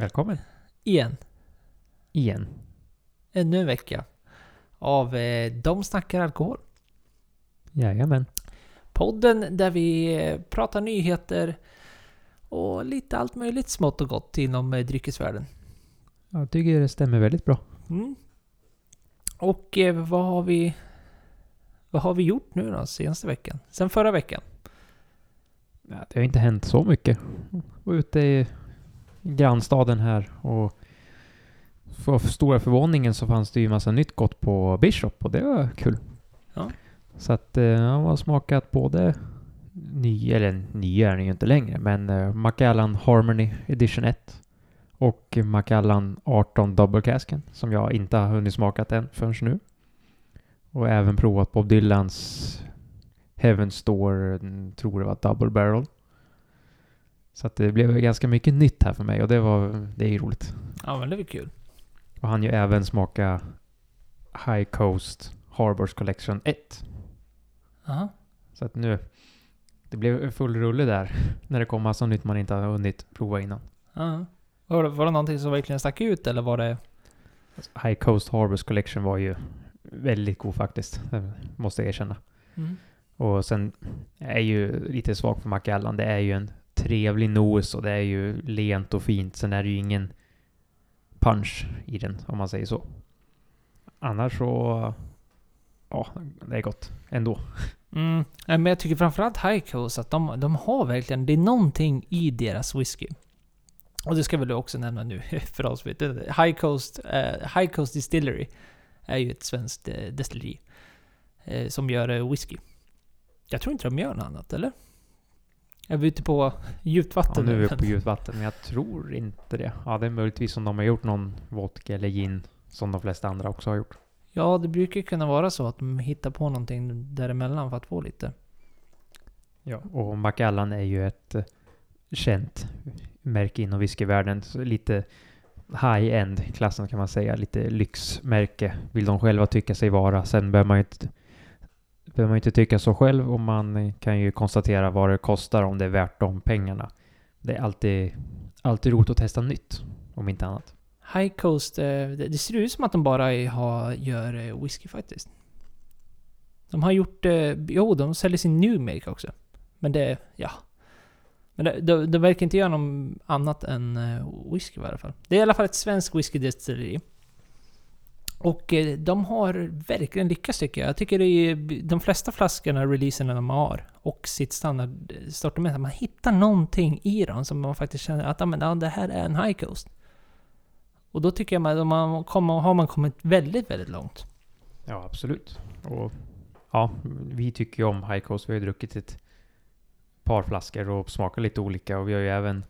Välkommen. Igen. Igen. Ännu en vecka. Av eh, De snackar alkohol. Jajamän. Podden där vi eh, pratar nyheter och lite allt möjligt smått och gott inom eh, dryckesvärlden. Jag tycker det stämmer väldigt bra. Mm. Och eh, vad har vi... Vad har vi gjort nu då senaste veckan? Sen förra veckan? Ja, det har inte hänt så mycket. Jag var ute i grannstaden här och för stora förvåningen så fanns det ju massa nytt gott på Bishop och det var kul. Ja. Så att eh, jag har smakat både ny, eller ny är den ju inte längre, men eh, Macallan Harmony Edition 1 och Macallan 18 Double Casken som jag inte har hunnit smakat än förrän nu. Och även provat Bob Dylans Heaven Store, tror det var Double Barrel. Så att det blev ganska mycket nytt här för mig och det var, det är ju roligt. Ja, men det var kul. Och han ju även smaka High Coast Harbors Collection 1. Aha. Så att nu, det blev full rulle där när det kom massa nytt man inte har hunnit prova innan. Ja. Var, det, var det någonting som verkligen stack ut eller var det... High Coast Harbors Collection var ju väldigt god faktiskt, det måste jag erkänna. Mm. Och sen är jag ju lite svag för Macallan. Det är ju en trevlig nos och det är ju lent och fint. Sen är det ju ingen punch i den om man säger så. Annars så... Ja, det är gott ändå. Mm. Men jag tycker framförallt High Coast att de, de har verkligen... Det är någonting i deras whisky. Och det ska väl du också nämna nu för oss. High Coast, eh, High Coast Distillery är ju ett svenskt eh, destilleri. Eh, som gör eh, whisky. Jag tror inte de gör något annat, eller? Är vi ute på djupt Ja, vatten nu är vi på djupt vatten, men jag tror inte det. Ja, det är möjligtvis om de har gjort någon vodka eller gin som de flesta andra också har gjort. Ja, det brukar kunna vara så att de hittar på någonting däremellan för att få lite. Ja, och Macallan är ju ett eh, känt märke inom whiskyvärlden. Lite high-end klassen kan man säga. Lite lyxmärke vill de själva tycka sig vara. Sen behöver man ju inte, behöver man ju inte tycka så själv och man kan ju konstatera vad det kostar om det är värt de pengarna. Det är alltid, alltid roligt att testa nytt, om inte annat. High Coast, eh, det ser ut som att de bara har, gör eh, whisky faktiskt. De har gjort, eh, jo de säljer sin New Make också. Men det, ja. Men det, de, de verkar inte göra något annat än whisky i alla fall. Det är i alla fall ett svenskt whiskydestilleri. Och eh, de har verkligen lyckats tycker jag. Jag tycker det är de flesta flaskorna, releaserna de har, och sitt standardsortiment, att man hittar någonting i dem som man faktiskt känner att men, ja, det här är en High Coast. Och då tycker jag att man kommer, har man kommit väldigt, väldigt långt. Ja, absolut. Och ja, vi tycker ju om High Coast. Vi har ju druckit ett par flaskor och smakat lite olika och vi har ju även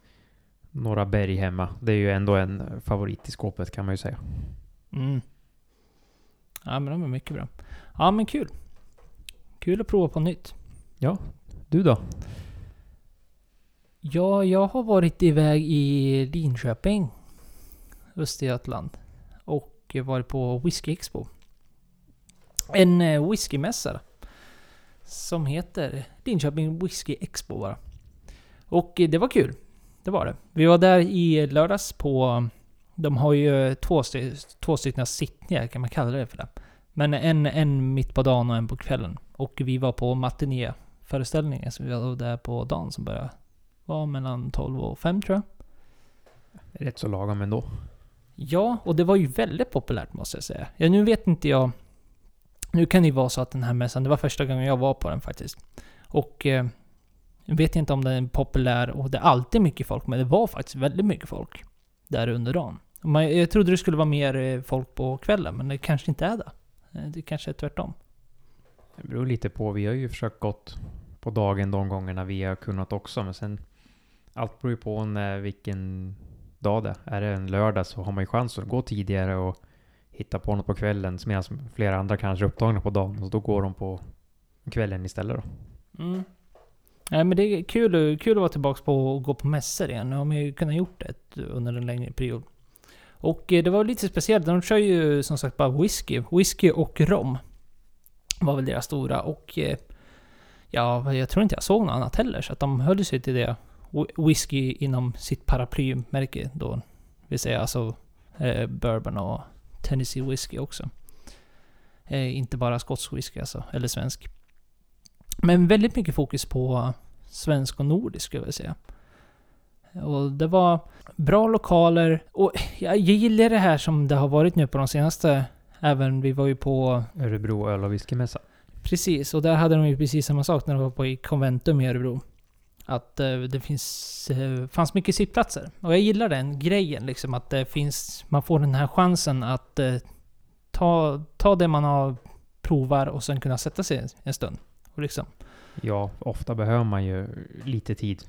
några berg hemma. Det är ju ändå en favorit i skåpet kan man ju säga. Mm. Ja men de är mycket bra. Ja men kul. Kul att prova på nytt. Du då? Ja, jag har varit iväg i Linköping, Östergötland. Och varit på Whisky Expo. En eh, whiskymässa. Som heter Linköping Whisky Expo bara. Och eh, det var kul. Det var det. Vi var där i lördags på... De har ju två, sty två stycken sittningar, kan man kalla det för det. Men en, en mitt på dagen och en på kvällen. Och vi var på matinéföreställningen, så vi var där på dagen som började var mellan 12 och 5 tror jag. Rätt så lagom ändå. Ja, och det var ju väldigt populärt måste jag säga. Ja, nu vet inte jag... Nu kan det ju vara så att den här mässan, det var första gången jag var på den faktiskt. Och... Eh, jag vet inte om den är populär och det är alltid mycket folk, men det var faktiskt väldigt mycket folk där under dagen. Man, jag trodde det skulle vara mer eh, folk på kvällen, men det kanske inte är det. Eh, Det kanske är tvärtom. Det beror lite på. Vi har ju försökt gått på dagen de gångerna vi har kunnat också. Men sen allt beror ju på när, vilken dag det är. Är det en lördag så har man ju chans att gå tidigare och hitta på något på kvällen. Medan flera andra kanske är upptagna på dagen. Och då går de på kvällen istället då. Mm. Nej men det är kul, kul att vara tillbaka på och gå på mässor igen. Nu har man ju kunnat gjort det under en längre period. Och eh, det var lite speciellt. De kör ju som sagt bara whisky. Whisky och rom. Var väl deras stora. Och eh, ja, jag tror inte jag såg något annat heller. Så att de höll sig till det. Whisky inom sitt paraplymärke då. Vill säga alltså eh, bourbon och Tennessee whisky också. Eh, inte bara skotsk whisky alltså, eller svensk. Men väldigt mycket fokus på svensk och nordisk skulle jag vilja säga. Och det var bra lokaler och jag gillar det här som det har varit nu på de senaste... Även vi var ju på... Örebro öl och whiskymässa. Precis, och där hade de ju precis samma sak när de var på i Conventum i Örebro. Att eh, det finns, eh, fanns mycket sittplatser. Och jag gillar den grejen liksom att det finns... Man får den här chansen att eh, ta, ta det man har provar och sen kunna sätta sig en stund. Och liksom... Ja, ofta behöver man ju lite tid.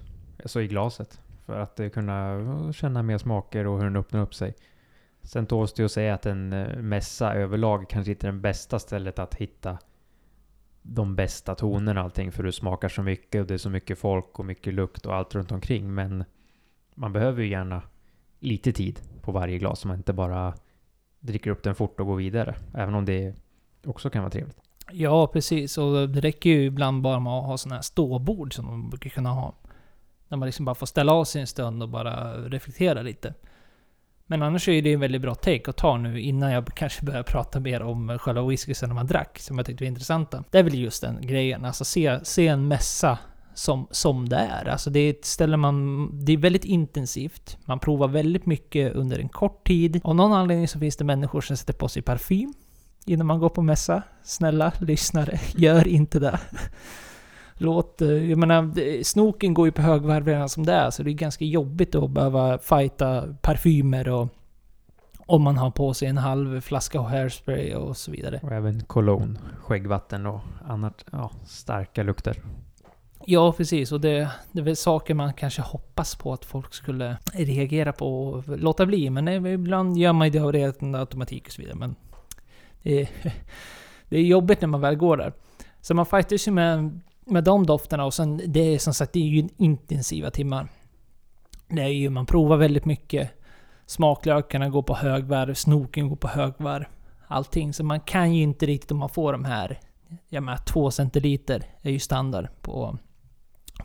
Alltså i glaset. För att eh, kunna eh, känna mer smaker och hur den öppnar upp sig. Sen tåls det ju att säga att en eh, mässa överlag kanske inte är det bästa stället att hitta de bästa tonerna och allting. För du smakar så mycket och det är så mycket folk och mycket lukt och allt runt omkring. Men man behöver ju gärna lite tid på varje glas så man inte bara dricker upp den fort och går vidare. Även om det också kan vara trevligt. Ja, precis. Och det räcker ju ibland bara med att ha sådana här ståbord som man brukar kunna ha. När man liksom bara får ställa av sig en stund och bara reflektera lite. Men annars är det en väldigt bra take att ta nu innan jag kanske börjar prata mer om själva whiskysen man drack, som jag tyckte var intressanta. Det är väl just den grejen, alltså se, se en mässa som, som det är. Alltså det är ett ställe man... Det är väldigt intensivt. Man provar väldigt mycket under en kort tid. Av någon anledning så finns det människor som sätter på sig parfym innan man går på mässa. Snälla lyssnare, gör inte det. Låt... eh, Jag menar, snoken går ju på högvarv redan som det är, så det är ganska jobbigt att behöva fighta parfymer och... Om man har på sig en halv flaska hairspray och så vidare. Och även cologne, skäggvatten och annat, ja, starka lukter. Ja, precis. Och det, det är väl saker man kanske hoppas på att folk skulle reagera på och låta bli. Men det, ibland gör man ju det av ren automatik och så vidare. Men det är, det är jobbigt när man väl går där. Så man fightas ju med, med de dofterna och sen det är som sagt, det är ju intensiva timmar. Det är ju, man provar väldigt mycket. Smaklökarna går på högvarv, snoken går på högvarv. Allting. Så man kan ju inte riktigt om man får de här, jag menar två centiliter är ju standard på,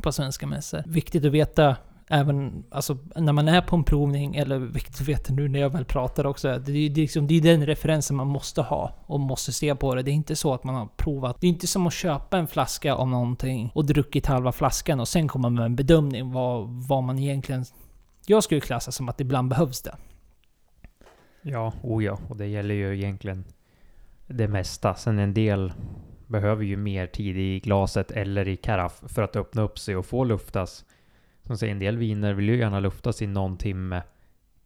på svenska mässor. Viktigt att veta även alltså, när man är på en provning, eller vilket du vet nu när jag väl pratar också, det är, det, är liksom, det är den referensen man måste ha och måste se på det. Det är inte så att man har provat. Det är inte som att köpa en flaska av någonting och druckit halva flaskan och sen komma med en bedömning vad, vad man egentligen... Jag skulle klassa som att ibland behövs det. Ja, oh ja. Och det gäller ju egentligen det mesta. Sen en del behöver ju mer tid i glaset eller i karaff för att öppna upp sig och få luftas. Alltså, som säger, en del viner vill ju gärna luftas i någon timme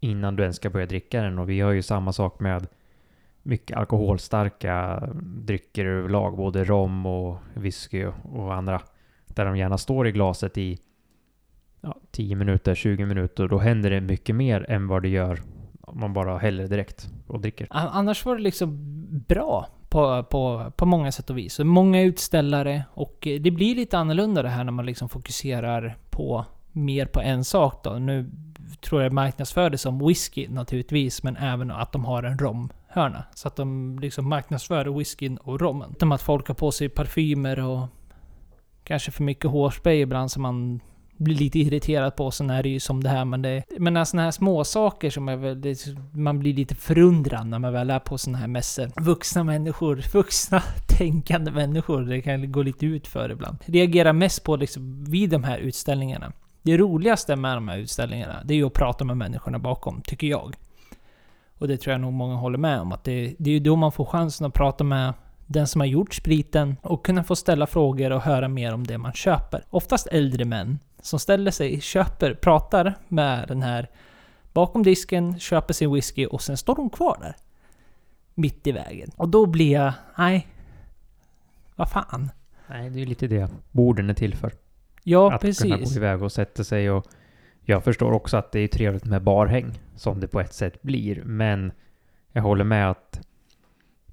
innan du ens ska börja dricka den. Och vi har ju samma sak med mycket alkoholstarka drycker överlag, både rom och whisky och andra. Där de gärna står i glaset i ja, 10 minuter, 20 minuter. Då händer det mycket mer än vad det gör om man bara häller direkt och dricker. Annars var det liksom bra på, på, på många sätt och vis. Många utställare och eh, det blir lite annorlunda det här när man liksom fokuserar på mer på en sak då. Nu tror jag marknadsför det som whisky naturligtvis, men även att de har en romhörna. Så att de liksom marknadsför whiskyn och rommen. Som att folk har på sig parfymer och kanske för mycket hårspray ibland som man blir lite irriterad på. Sen är det ju som det här, men det... Men sådana här små saker som är väl, det, man blir lite förundrad när man väl är på sådana här mässor. Vuxna människor, vuxna tänkande människor, det kan gå lite ut för ibland. Reagerar mest på liksom vid de här utställningarna. Det roligaste med de här utställningarna, det är ju att prata med människorna bakom, tycker jag. Och det tror jag nog många håller med om, att det, det är ju då man får chansen att prata med den som har gjort spriten och kunna få ställa frågor och höra mer om det man köper. Oftast äldre män som ställer sig, köper, pratar med den här bakom disken, köper sin whisky och sen står de kvar där. Mitt i vägen. Och då blir jag, nej. Vad fan. Nej, det är ju lite det borden är till för. Ja, att kunna gå precis. iväg och sätta sig och jag förstår också att det är trevligt med barhäng som det på ett sätt blir, men jag håller med att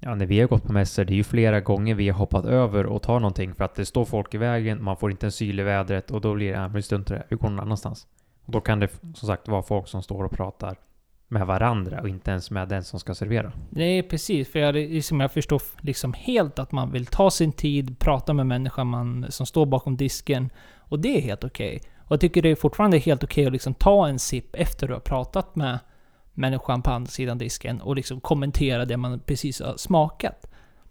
ja, när vi har gått på mässor, det är ju flera gånger vi har hoppat över och tar någonting för att det står folk i vägen, man får inte en syl i vädret och då blir det, ja, men strunt i det, vi går någon annanstans. Och då kan det som sagt vara folk som står och pratar med varandra och inte ens med den som ska servera. Nej, precis. För jag, liksom, jag förstår liksom helt att man vill ta sin tid, prata med människan man, som står bakom disken. Och det är helt okej. Och jag tycker det är fortfarande helt okej att liksom ta en sipp efter du har pratat med, människan på andra sidan disken och liksom kommentera det man precis har smakat.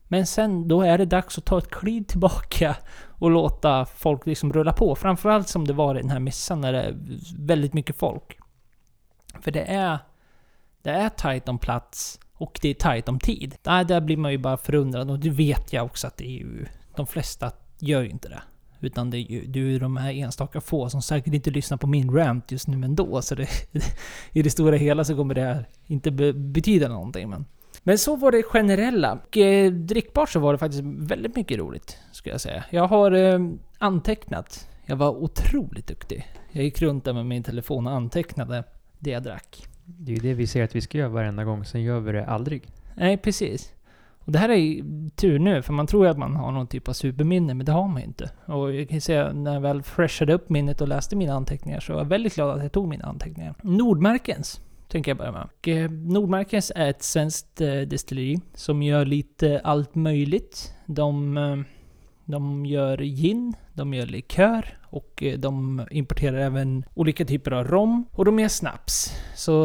Men sen, då är det dags att ta ett kliv tillbaka och låta folk liksom rulla på. Framförallt som det var i den här mässan när det är väldigt mycket folk. För det är... Det är tight om plats och det är tight om tid. Nej, där blir man ju bara förundrad och det vet jag också att det är ju... De flesta gör ju inte det. Utan det är ju, det är ju de här enstaka få som säkert inte lyssnar på min rant just nu ändå. Så det, i det stora hela så kommer det här inte be, betyda någonting. Men, men så var det generella. Och eh, drickbart så var det faktiskt väldigt mycket roligt, skulle jag säga. Jag har eh, antecknat. Jag var otroligt duktig. Jag gick runt där med min telefon och antecknade det jag drack. Det är ju det vi ser att vi ska göra varenda gång, sen gör vi det aldrig. Nej, precis. Och det här är tur nu, för man tror ju att man har någon typ av superminne, men det har man ju inte. Och jag kan ju säga, när jag väl freshade upp minnet och läste mina anteckningar så var jag väldigt glad att jag tog mina anteckningar. Nordmärkens, tänker jag börja med. Och, eh, Nordmarkens är ett svenskt eh, destilleri som gör lite allt möjligt. De, eh, de gör gin, de gör likör och de importerar även olika typer av rom och de gör snaps. Så,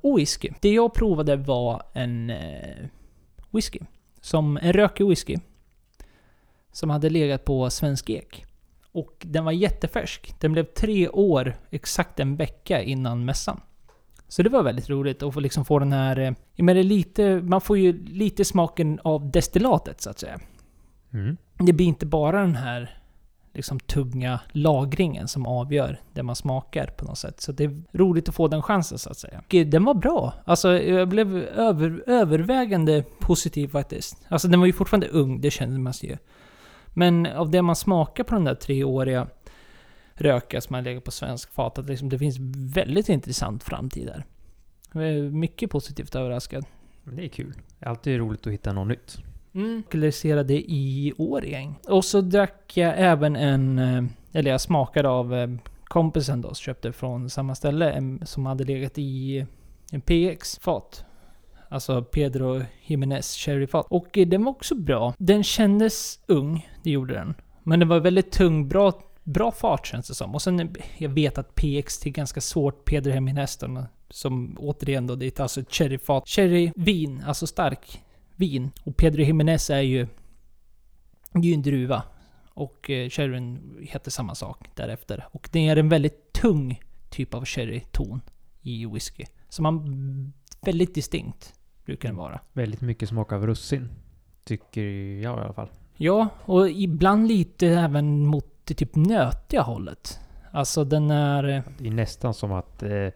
och whisky. Det jag provade var en eh, whisky. Som en rökig whisky. Som hade legat på svensk ek. Och den var jättefärsk. Den blev tre år, exakt en vecka innan mässan. Så det var väldigt roligt att få liksom få den här... eh, men lite, man får ju lite smaken av destillatet så att säga. Mm. Det blir inte bara den här liksom tunga lagringen som avgör det man smakar på något sätt. Så det är roligt att få den chansen så att säga. Och eh, den var bra. Alltså jag blev över, övervägande positiv faktiskt. Alltså den var ju fortfarande ung, det kände man ju. Men av det man smakar på den där treåriga röka som har legat på svensk fat, att liksom det finns väldigt intressant framtid där. Jag är mycket positivt överraskad. Det är kul. Det är alltid roligt att hitta något nytt. Mm. I Årjäng. Och så drack jag även en, eh, eller jag smakade av eh, kompisen då, som köpte från samma ställe, en, som hade legat i en PX-fat. Alltså Pedro Jimenez Cherryfat. Och eh, den var också bra. Den kändes ung, det gjorde den. Men den var väldigt tung, bra, bra fart känns det som. Och sen, jag vet att PX till ganska svårt Pedro Jimenez då, som återigen då, det är alltså ett cherryfat. Cherryvin, alltså stark vin. Och Pedro Jimenez är ju... Är ju en druva. Och eh, sherryn heter samma sak därefter. Och det är en väldigt tung typ av sherryton i whisky. Så man... Väldigt distinkt brukar den vara. Väldigt mycket smak av russin. Tycker jag i alla fall. Ja, och ibland lite även mot det typ nötiga hållet. Alltså den är... eh, Det är nästan som att eh,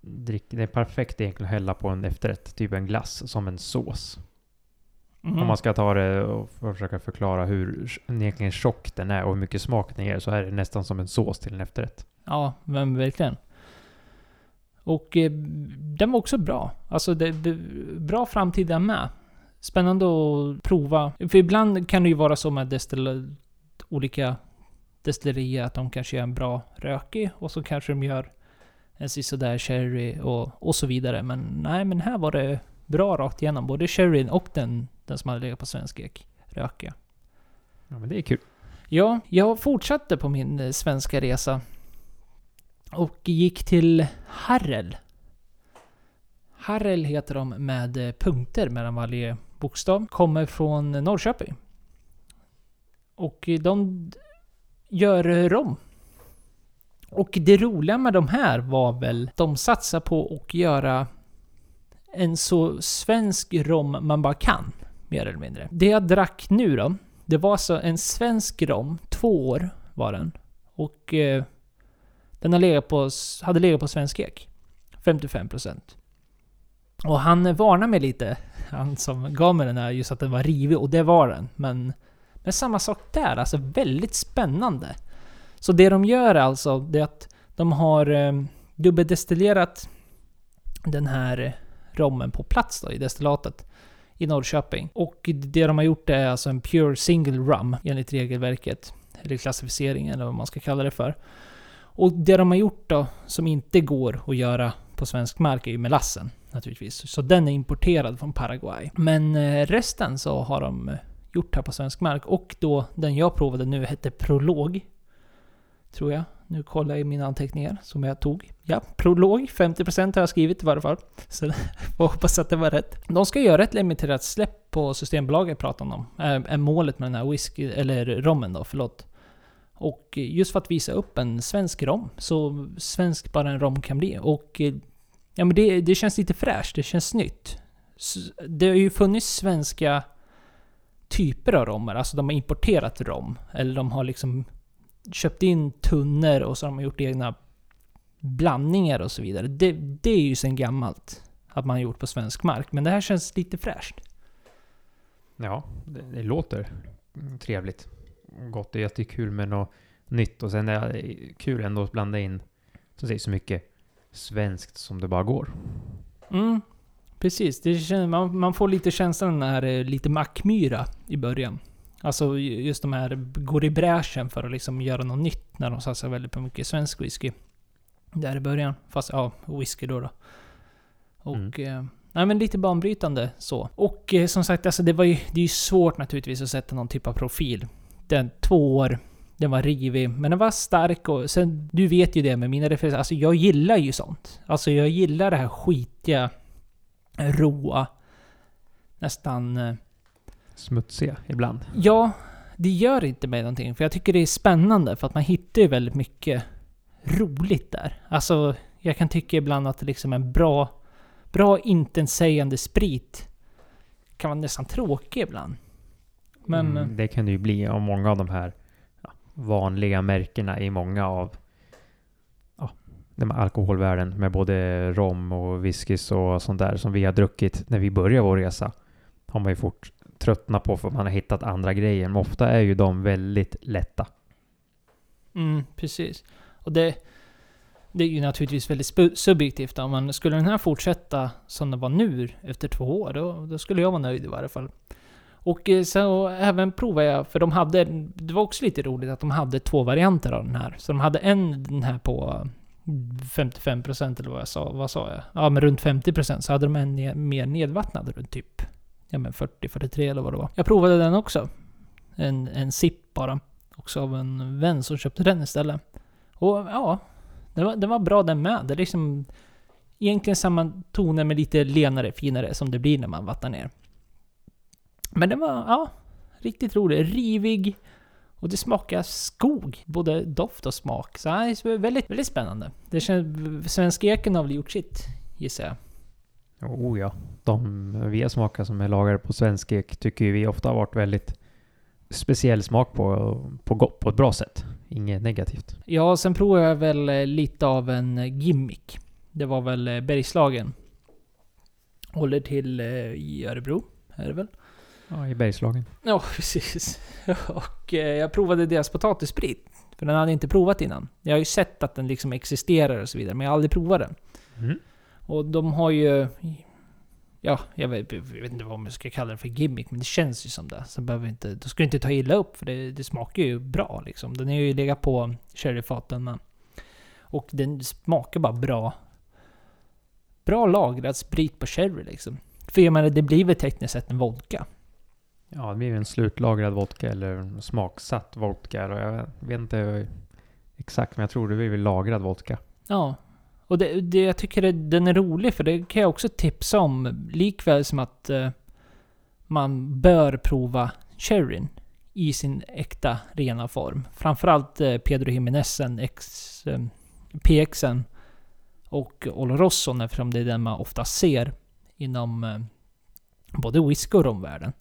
drick, det är perfekt egentligen att hälla på en efterrätt. Typ en glass som en sås. Mm. Om man ska ta det och försöka förklara hur egentligen tjock den är och hur mycket smak den ger så är det nästan som en sås till en efterrätt. Ja, men verkligen. Och eh, den var också bra. Alltså, det, det, bra framtid där med. Spännande att prova. För ibland kan det ju vara så med destill, olika destillerier att de kanske gör en bra rökig och så kanske de gör en sisådär sherry och, och så vidare. Men nej, men här var det bra rakt igenom. Både sherryn och den, den som hade legat på svensk ek. Rökiga. Ja men det är kul. Ja, jag fortsatte på min eh, svenska resa. Och gick till Harrel. Harrel heter de med eh, punkter mellan varje bokstav. Kommer från Norrköping. Och de gör rom. Och det roliga med de här var väl, de satsar på att göra en så svensk rom man bara kan. Mer eller mindre. Det jag drack nu då, det var alltså en svensk rom, två år var den. Och eh, den har legat på, hade legat på svensk ek. 55%. Och han varnade mig lite, han som gav mig den här, just att den var rivig, och det var den. Men, men samma sak där, alltså väldigt spännande. Så det de gör alltså, det är att de har eh, dubbeldestillerat den här rommen på plats då, i destillatet i Norrköping. Och det de har gjort är alltså en Pure Single Rum enligt regelverket. Eller klassificeringen eller vad man ska kalla det för. Och det de har gjort då, som inte går att göra på svensk mark, är ju melassen naturligtvis. Så den är importerad från Paraguay. Men eh, resten så har de eh, gjort här på svensk mark. Och då, den jag provade nu hette Prolog. Tror jag. Nu kollar jag i mina anteckningar som jag tog. Ja, prolog. 50% har jag skrivit i varje fall. Så jag hoppas att det var rätt. De ska göra ett limiterat släpp på Systembolaget pratar om. Är, är målet med den här whisky, eller rommen då, förlåt. Och just för att visa upp en svensk rom. Så svensk bara en rom kan bli. Och ja men det, det känns lite fräscht, det känns nytt. Det har ju funnits svenska typer av romer. Alltså de har importerat rom. Eller de har liksom köpt in tunnor och så har de gjort egna blandningar och så vidare. Det, det är ju sen gammalt. Att man har gjort på svensk mark. Men det här känns lite fräscht. Ja, det, det låter trevligt. Gott. Det är jättekul med något nytt. Och sen är det kul ändå att blanda in så, säger, så mycket svenskt som det bara går. Mm, precis. Det känns, man, man får lite känslan när det är lite mackmyra i början. Alltså just de här går i bräschen för att liksom göra något nytt när de satsar väldigt mycket svensk whisky. Där i början. Fast ja, whisky då. då. Och... Mm. Eh, nej men lite banbrytande så. Och eh, som sagt, alltså det var ju... Det är ju svårt naturligtvis att sätta någon typ av profil. Den två år. Den var rivig, men den var stark och sen... Du vet ju det med mina referenser. Alltså jag gillar ju sånt. Alltså jag gillar det här skitiga, råa, nästan... Smutsiga ibland. Ja, det gör inte mig någonting. För jag tycker det är spännande för att man hittar ju väldigt mycket roligt där. Alltså, jag kan tycka ibland att liksom en bra, bra intetsägande sprit kan vara nästan tråkig ibland. Men... Mm, det kan det ju bli av många av de här vanliga märkena i många av ja, de alkoholvärden med både rom och whiskys och sånt där som vi har druckit när vi började vår resa. Har man ju fort tröttna på för att man har hittat andra grejer. Men ofta är ju de väldigt lätta. Mm, precis. Och det, det är ju naturligtvis väldigt subjektivt. Om man, skulle den här fortsätta som den var nu efter två år, då, då skulle jag vara nöjd i varje fall. Och eh, så även provade jag, för de hade, det var också lite roligt att de hade två varianter av den här. Så de hade en den här på 55% eller vad jag sa, vad sa jag? Ja men runt 50% så hade de en mer nedvattnad runt typ ja men 40-43 eller vad det var. Jag provade den också. En, en sipp bara. Också av en vän som köpte den istället. Och ja, den var, den var bra den med. Det är liksom egentligen samma toner men lite lenare, finare som det blir när man vattnar ner. Men den var, ja, riktigt rolig. Rivig. Och det smakar skog. Både doft och smak. Så det är väldigt, väldigt spännande. Det känns, svenska eken har väl gjort sitt, gissar jag. Oh ja. De vi har smakat som är lagrade på svensk ek tycker vi ofta har varit väldigt speciell smak på, på, gott, på ett bra sätt. Inget negativt. Ja, sen provade jag väl eh, lite av en gimmick. Det var väl eh, Bergslagen. Håller till eh, i Örebro, är det väl? Ja, i Bergslagen. Ja, precis. Och jag provade deras potatissprit. För den hade jag inte provat innan. Jag har ju sett att den liksom existerar och så vidare, men jag har aldrig provat den. Mm. Och de har ju... Ja, jag vet, jag vet, inte vad man ska kalla det för gimmick, men det känns ju som det. Så behöver inte, då ska du inte ta illa upp, för det, det smakar ju bra liksom. Den är ju legat på sherryfaten med. Och den smakar bara bra. Bra lagrad sprit på sherry liksom. För jag menar, det blir väl tekniskt sett en vodka. Ja, det blir ju en slutlagrad vodka eller smaksatt vodka. Jag vet inte exakt, men jag tror det blir lagrad vodka. Ja, och det, det, jag tycker det, den är rolig för det kan jag också tipsa om. Likväl som att eh, man bör prova cherryn i sin äkta rena form. Framförallt eh, Pedro Jimenezen, X, eh, um, PXen och Olorosson eftersom det är den man ofta ser inom eh, både whisky och romvärlden.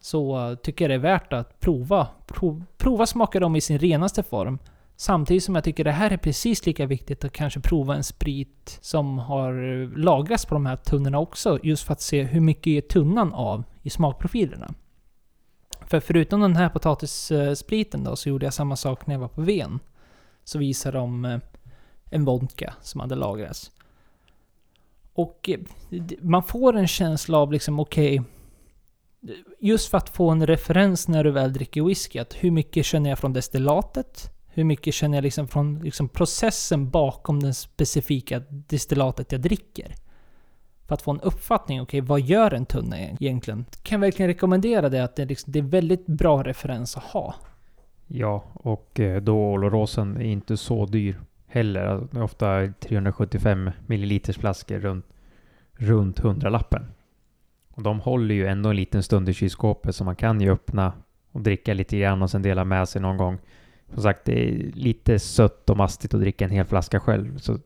Så eh, tycker jag det är värt att prova. Prov, prova smaka dem i sin renaste form. Samtidigt som jag tycker det här är precis lika viktigt att kanske prova en sprit som har eh, lagrats på de här tunnorna också. Just för att se hur mycket är tunnan av i smakprofilerna. För förutom den här potatisspriten då så gjorde jag samma sak när jag var på Ven. Så visade de eh, en vodka som hade lagrats. Och eh, man får en känsla av liksom okej... Okay, just för att få en referens när du väl dricker whisky. Att hur mycket känner jag från destillatet? Hur mycket känner jag liksom från liksom processen bakom det specifika destillatet jag dricker? För att få en uppfattning, okej okay, vad gör en tunna egentligen? Kan jag verkligen rekommendera det att det, liksom, det är väldigt bra referens att ha. Ja, och eh, då Olorosen är inte så dyr heller. Alltså, är ofta 375 milliliters flaskor runt, runt 100-lappen. Och de håller ju ändå en liten stund i kylskåpet så man kan ju öppna och dricka lite grann och sen dela med sig någon gång. Som sagt, det är lite sött och mastigt att dricka en hel flaska själv. Så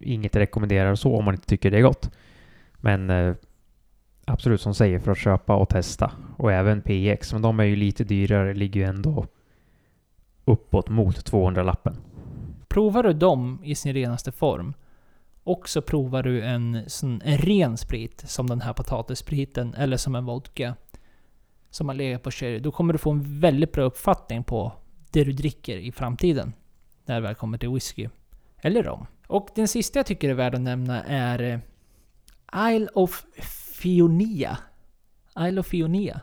inget rekommenderar så om man inte tycker det är gott. Men eh, absolut som säger för att köpa och testa. Och även PX, men de är ju lite dyrare, ligger ju ändå uppåt mot 200-lappen. Provar du dem i sin renaste form och så provar du en, sån, en ren sprit som den här potatisspriten eller som en vodka som har legat på sherry, då kommer du få en väldigt bra uppfattning på det du dricker i framtiden. När det väl kommer till whisky. Eller rom. Och den sista jag tycker är värd att nämna är eh, Isle of Fionia. Isle of Fionia.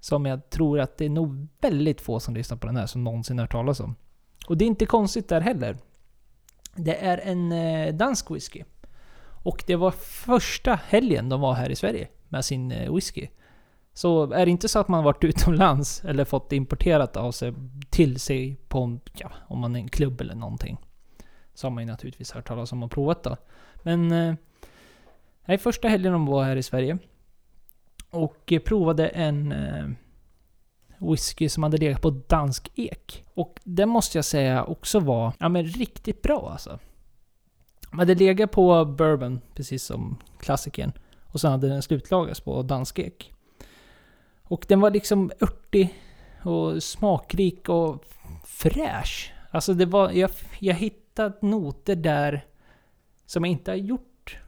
Som jag tror att det är nog väldigt få som lyssnar på den här som någonsin hört talas om. Och det är inte konstigt där heller. Det är en eh, dansk whisky. Och det var första helgen de var här i Sverige med sin eh, whisky. Så är det inte så att man varit utomlands eller fått importerat av sig till sig på en, ja, om man är en klubb eller någonting. Så har man ju naturligtvis hört talas om och provat då. Men... Eh, nej, första helgen de var här i Sverige. Och provade en eh, whisky som hade legat på dansk ek. Och den måste jag säga också var, ja men riktigt bra alltså. De hade legat på bourbon, precis som klassikern. Och sen hade den slutlagrats på dansk ek. Och den var liksom örtig och smakrik och fräsch. Alltså det var, jag, jag hittade noter där som jag inte har gjort.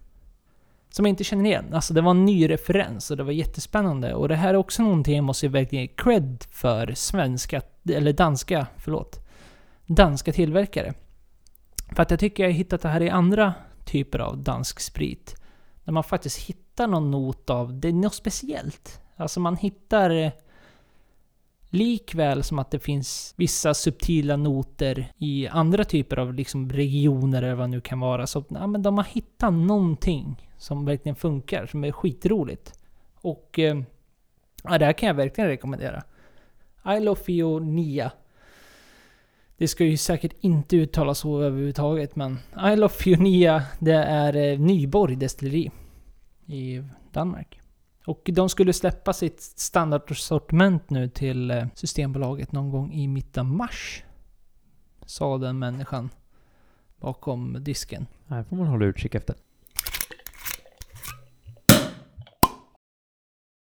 Som jag inte känner igen. Alltså det var en ny referens och det var jättespännande. Och det här är också någonting jag måste verkligen ge cred för svenska, eller danska, förlåt. Danska tillverkare. För att jag tycker jag har hittat det här i andra typer av dansk sprit. Där man faktiskt hittar någon not av, det är något speciellt. Alltså man hittar eh, likväl som att det finns vissa subtila noter i andra typer av liksom regioner eller vad det nu kan vara. Så ja, men de har hittat någonting som verkligen funkar, som är skitroligt. Och eh, ja, det här kan jag verkligen rekommendera. Isle of Fionia. Det ska ju säkert inte uttalas så överhuvudtaget, men Isle of Fionia, det är eh, Nyborg destilleri i Danmark. Och de skulle släppa sitt standardsortiment nu till eh, Systembolaget någon gång i mitten av mars. Sa den människan bakom disken. Här får man hålla utkik efter.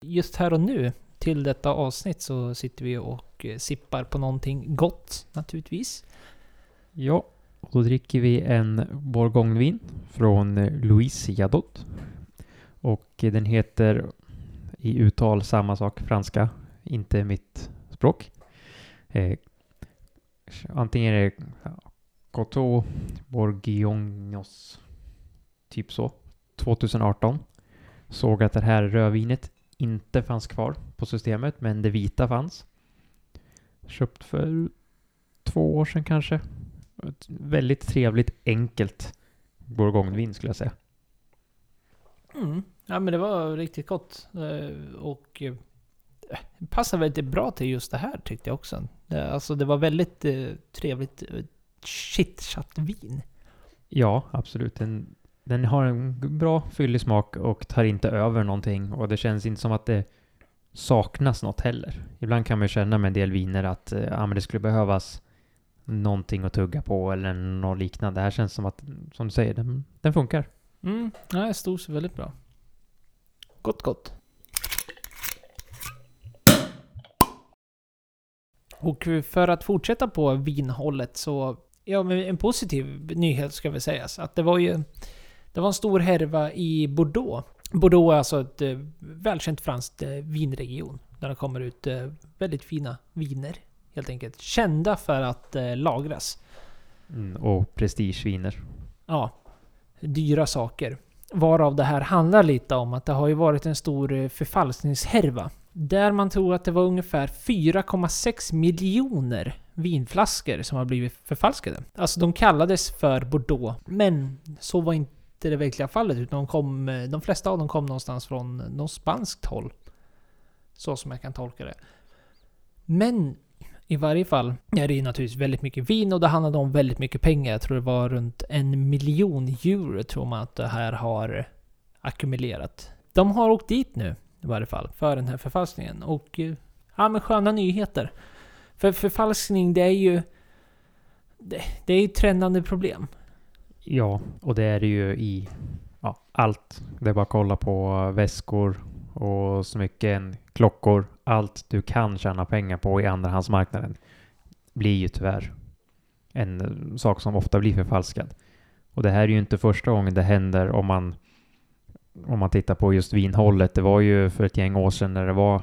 Just här och nu, till detta avsnitt, så sitter vi och eh, sippar på någonting gott naturligtvis. Ja, och då dricker vi en bourgognevin från eh, Louise Jadot. Och den heter i uttal samma sak, franska, inte mitt språk. Eh, antingen är det Coteau Bourguignos, typ så, 2018. Såg att det här rödvinet inte fanns kvar på systemet, men det vita fanns. Köpt för två år sedan kanske. Ett väldigt trevligt, enkelt bourgognevin skulle jag säga. Mm. Ja men det var riktigt gott. Eh, Och eh, passar väldigt bra till just det här tyckte jag också. Det, alltså det var väldigt eh, trevligt eh, chitchat vin. Ja, absolut. Den, den har en bra fyllig smak och tar inte över någonting och det känns inte som att det saknas något heller. Ibland kan man ju känna med en del viner att eh, ja, men det skulle behövas någonting att tugga på eller något liknande. Det här känns som att, som du säger, den, den funkar. Mm, ja, det stod sig väldigt bra. Gott gott. Och för att fortsätta på vinhållet så, ja men en positiv nyhet ska vi sägas. Att det var ju, det var en stor härva i Bordeaux. Bordeaux är alltså ett eh, välkänt franskt eh, vinregion. Där det kommer ut eh, väldigt fina viner. Helt enkelt. Kända för att lagras. Mm, och prestigeviner. ja, dyra saker. Varav det här handlar lite om att det har ju varit en stor eh, förfalskningshärva. Där man tror att det var ungefär 4,6 miljoner vinflaskor som har blivit förfalskade. Alltså de kallades för Bordeaux, men så var inte det verkliga fallet. Utan de, kom, eh, de flesta av dem kom någonstans från eh, något spanskt håll. Så som jag kan tolka det. Men i varje fall är det ju naturligtvis väldigt mycket vin och det handlade om väldigt mycket pengar. Jag tror det var runt en miljon euro tror man att det här har ackumulerat. De har åkt dit nu i varje fall för den här förfalskningen. Och eh, ja, men sköna nyheter. För förfalskning, det är ju... Det, det är ju ett trendande problem. Ja, och det är det ju i ja, allt. Det är bara att kolla på väskor och smycken, klockor. Allt du kan tjäna pengar på i andrahandsmarknaden blir ju tyvärr en eh, sak som ofta blir förfalskad. Och det här är ju inte första gången det händer om man om man tittar på just vinhållet. Det var ju för ett gäng år sedan när det var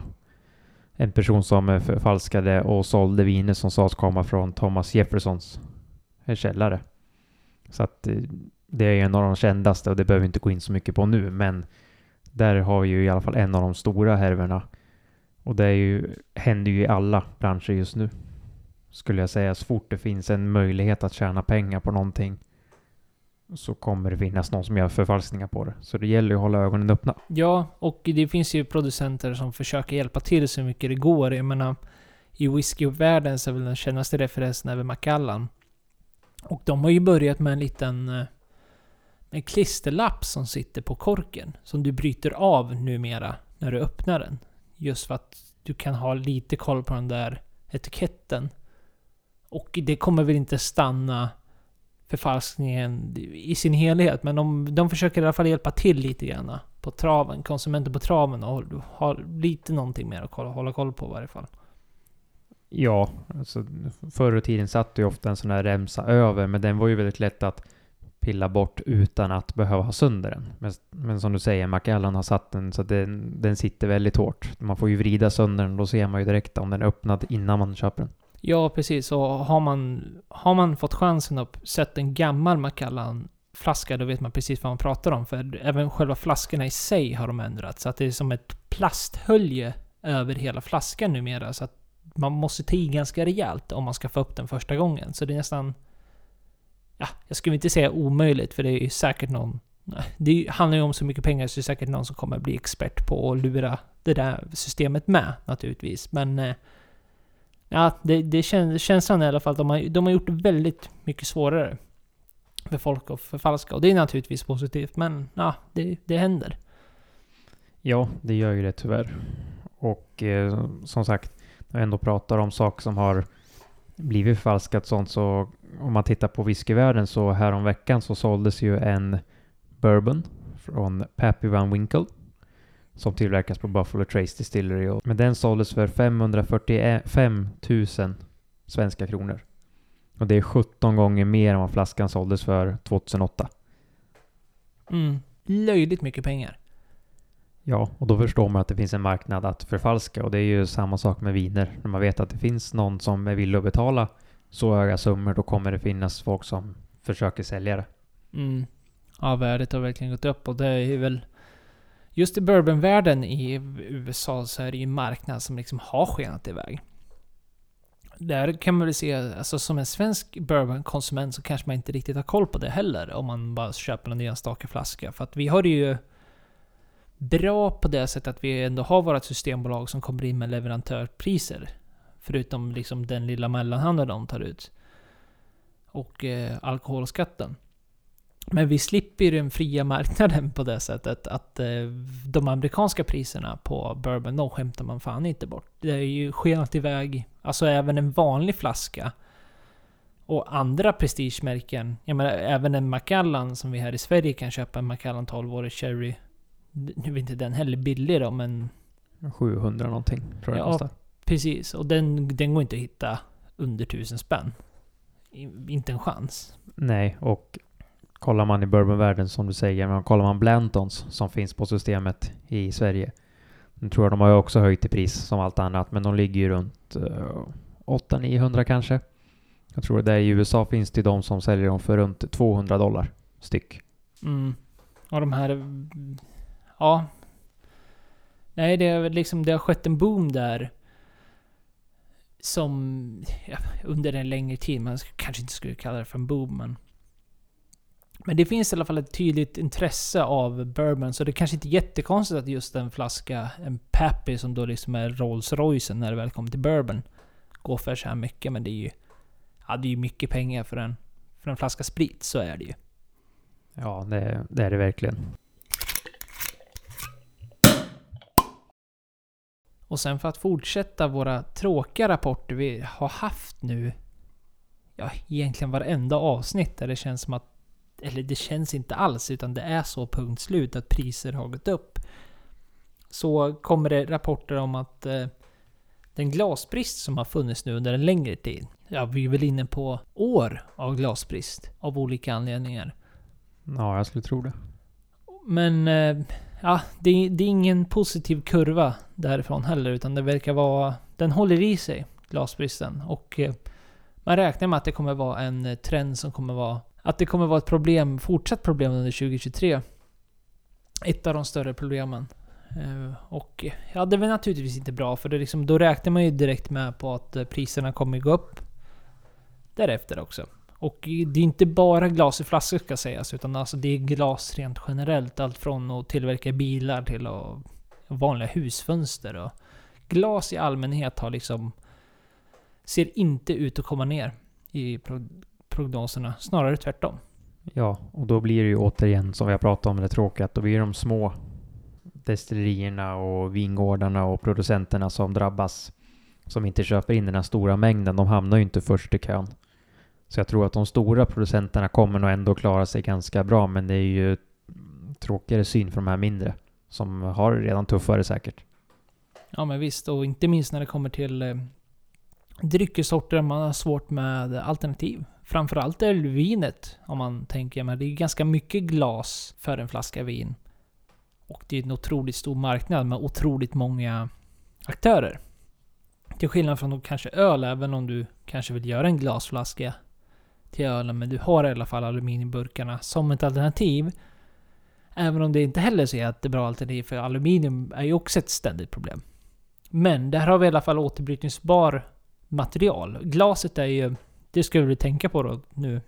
en person som eh, förfalskade och sålde viner som sades komma från Thomas Jeffersons eh, källare. Så att det är en av de kändaste och det behöver vi inte gå in så mycket på nu, men där har vi ju i alla fall en av de stora härvorna. Och det är ju, händer ju i alla branscher just nu. Skulle jag säga. Så fort det finns en möjlighet att tjäna pengar på någonting så kommer det finnas någon som gör förfalskningar på det. Så det gäller ju att hålla ögonen öppna. Ja, och det finns ju producenter som försöker hjälpa till så mycket det går. Jag menar, i whiskyvärlden så är väl den kändaste referensen över Macallan. Och de har ju börjat med en liten eh, en klisterlapp som sitter på korken. Som du bryter av numera när du öppnar den. Just för att du kan ha lite koll på den där etiketten. Och det kommer väl inte stanna förfalskningen i sin helhet. Men de, de försöker i alla fall hjälpa till lite grann på traven. Konsumenter på traven och ha lite någonting mer att kolla, hålla koll på i varje fall. Ja, alltså förr i tiden satt ju ofta en sån här remsa över, men den var ju väldigt lätt att pilla bort utan att behöva ha sönder den. Men, men som du säger, Macallan har satt den så att den, den sitter väldigt hårt. Man får ju vrida sönder den, då ser man ju direkt om den är öppnad innan man köper den. Ja, precis. Och har man, har man fått chansen att sätta en gammal Macallan flaska, då vet man precis vad man pratar om. För även själva flaskorna i sig har de ändrat. Så att det är som ett plasthölje över hela flaskan numera. Så att man måste ta i ganska rejält om man ska få upp den första gången. Så det är nästan... Ja, jag skulle inte säga omöjligt, för det är ju säkert någon... Det handlar ju om så mycket pengar så det är säkert någon som kommer bli expert på att lura det där systemet med, naturligtvis. Men... Eh, ja, det, det känns, känslan i alla fall att de har, de har gjort det väldigt mycket svårare för folk att förfalska. Och det är naturligtvis positivt, men ja, det, det händer. Ja, det gör ju det tyvärr. Och eh, som sagt, när vi ändå pratar om saker som har blivit förfalskat sånt så om man tittar på whiskyvärlden så härom veckan så såldes ju en bourbon från Pappy Van Winkle som tillverkas på Buffalo Trace Distillery. Men den såldes för 545 000 svenska kronor. Och det är 17 gånger mer än vad flaskan såldes för 2008. Mm. Löjligt mycket pengar. Ja, och då förstår man att det finns en marknad att förfalska och det är ju samma sak med viner. När man vet att det finns någon som är villig att betala så höga summor, då kommer det finnas folk som försöker sälja det. Mm. Ja, värdet har verkligen gått upp och det är väl... Just i bourbonvärlden i USA så är det ju en marknad som liksom har skenat iväg. Där kan man väl se, alltså som en svensk bourbonkonsument så kanske man inte riktigt har koll på det heller. Om man bara köper en enstaka flaska. För att vi har det ju bra på det sättet att vi ändå har vårt systembolag som kommer in med leverantörpriser. Förutom liksom den lilla mellanhandeln de tar ut. Och eh, alkoholskatten. Men vi slipper den fria marknaden på det sättet att eh, de amerikanska priserna på bourbon, de skämtar man fan inte bort. Det är ju skenat iväg, alltså även en vanlig flaska. Och andra prestigemärken, jag menar även en Macallan som vi här i Sverige kan köpa, en Macallan 12-årig Cherry nu är inte den heller billig då, men... 700 någonting, tror jag Ja, precis. Och den, den går inte att hitta under 1000 spänn. Inte en chans. Nej, och kollar man i bourbonvärlden som du säger, men kollar man Blantons som finns på systemet i Sverige. Nu tror jag de har också höjt i pris som allt annat, men de ligger ju runt uh, 800-900 kanske. Jag tror det i USA finns det de som säljer dem för runt 200 dollar styck. Mm. Och de här ja. Nej, det, är liksom, det har skett en boom där. Som ja, under en längre tid, man kanske inte skulle kalla det för en boom, men... Men det finns i alla fall ett tydligt intresse av bourbon, så det är kanske inte är jättekonstigt att just en flaska, en Pappy som då liksom är Rolls Royce när det väl kommer till bourbon, går för så här mycket, men det är ju... Ja, det är ju mycket pengar för en, för en flaska sprit, så är det ju. Ja, det, det är det verkligen. Och sen för att fortsätta våra tråkiga rapporter vi har haft nu. Ja, egentligen varenda avsnitt där det känns som att... Eller det känns inte alls, utan det är så punkt slut att priser har gått upp. Så kommer det rapporter om att eh, den glasbrist som har funnits nu under en längre tid. Ja, vi är väl inne på år av glasbrist av olika anledningar. Ja, jag skulle tro det. Men eh, ja, det, är- det är ingen positiv kurva därifrån heller, utan det verkar vara... Den håller i sig, glasbristen. Och eh, man räknar med att det kommer vara en eh, trend som kommer vara... Att det kommer vara ett problem, fortsatt problem under 2023. Ett av de större problemen. Eh, och ja, det är naturligtvis inte bra, för det liksom, då räknar man ju direkt med på att priserna kommer gå upp därefter också. Och det är inte bara glas i flaskor ska sägas, utan alltså det är glas rent generellt. Allt från att tillverka bilar till att vanliga husfönster. Och glas i allmänhet har liksom... Ser inte ut att komma ner i prognoserna. Snarare tvärtom. Ja, och då blir det ju återigen som vi har pratat om det tråkiga, att då blir det de små destillerierna och vingårdarna och producenterna som drabbas. Som inte köper in den här stora mängden, de hamnar ju inte först i kön. Så jag tror att de stora producenterna kommer nog ändå klara sig ganska bra, men det är ju tråkigare syn för de här mindre. Som har det redan tuffare säkert. Ja men visst, och inte minst när det kommer till eh, dryckessorter man har svårt med alternativ. Framförallt är det vinet, om man tänker. Men det är ganska mycket glas för en flaska vin. Och det är en otroligt stor marknad med otroligt många aktörer. Till skillnad från kanske öl, även om du kanske vill göra en glasflaska till ölen. Men du har i alla fall aluminiumburkarna som ett alternativ. Även om det inte heller är ett bra alternativ, för aluminium är ju också ett ständigt problem. Men där har vi i alla fall återbrytningsbar material. Glaset är ju... Det ska du tänka på då nu,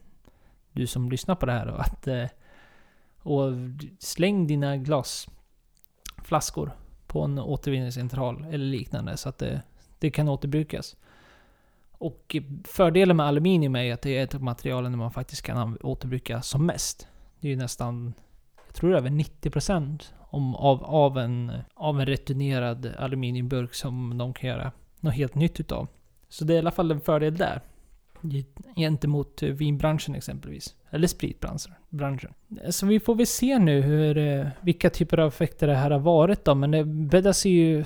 du som lyssnar på det här. Då, att, eh, och släng dina glasflaskor på en återvinningscentral eller liknande så att det, det kan återbrukas. Och fördelen med aluminium är att det är ett av materialen man faktiskt kan återbruka som mest. Det är ju nästan, jag tror över 90% om, av, av, en, av en returnerad aluminiumburk som de kan göra något helt nytt utav. Så det är i alla fall en fördel där. Gentemot vinbranschen exempelvis. Eller spritbranschen. branschen. Så vi får väl se nu hur, eh, vilka typer av effekter det här har varit då. Men det bäddas ju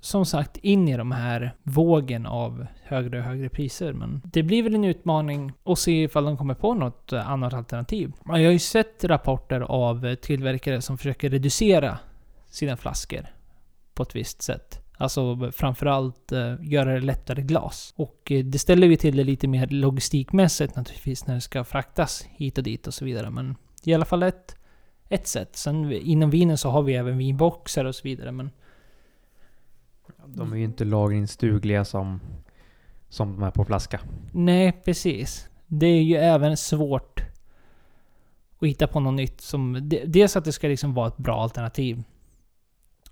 som sagt in i de här vågen av högre och högre priser. Men det blir väl en utmaning att se ifall de kommer på något eh, annat alternativ. Jag har ju sett rapporter av tillverkare som försöker reducera sina flaskor på ett visst sätt. Alltså framförallt eh, göra det lättare glas. Och eh, det ställer vi till det lite mer logistikmässigt naturligtvis när det ska fraktas hit och dit och så vidare. Men i alla fall ett, ett sätt. Sen inom vinen så har vi även vinboxar och så vidare. Men de är ju inte lagringsdugliga som, som de är på flaska. Nej, precis. Det är ju även svårt att hitta på något nytt som... Dels att det ska liksom vara ett bra alternativ.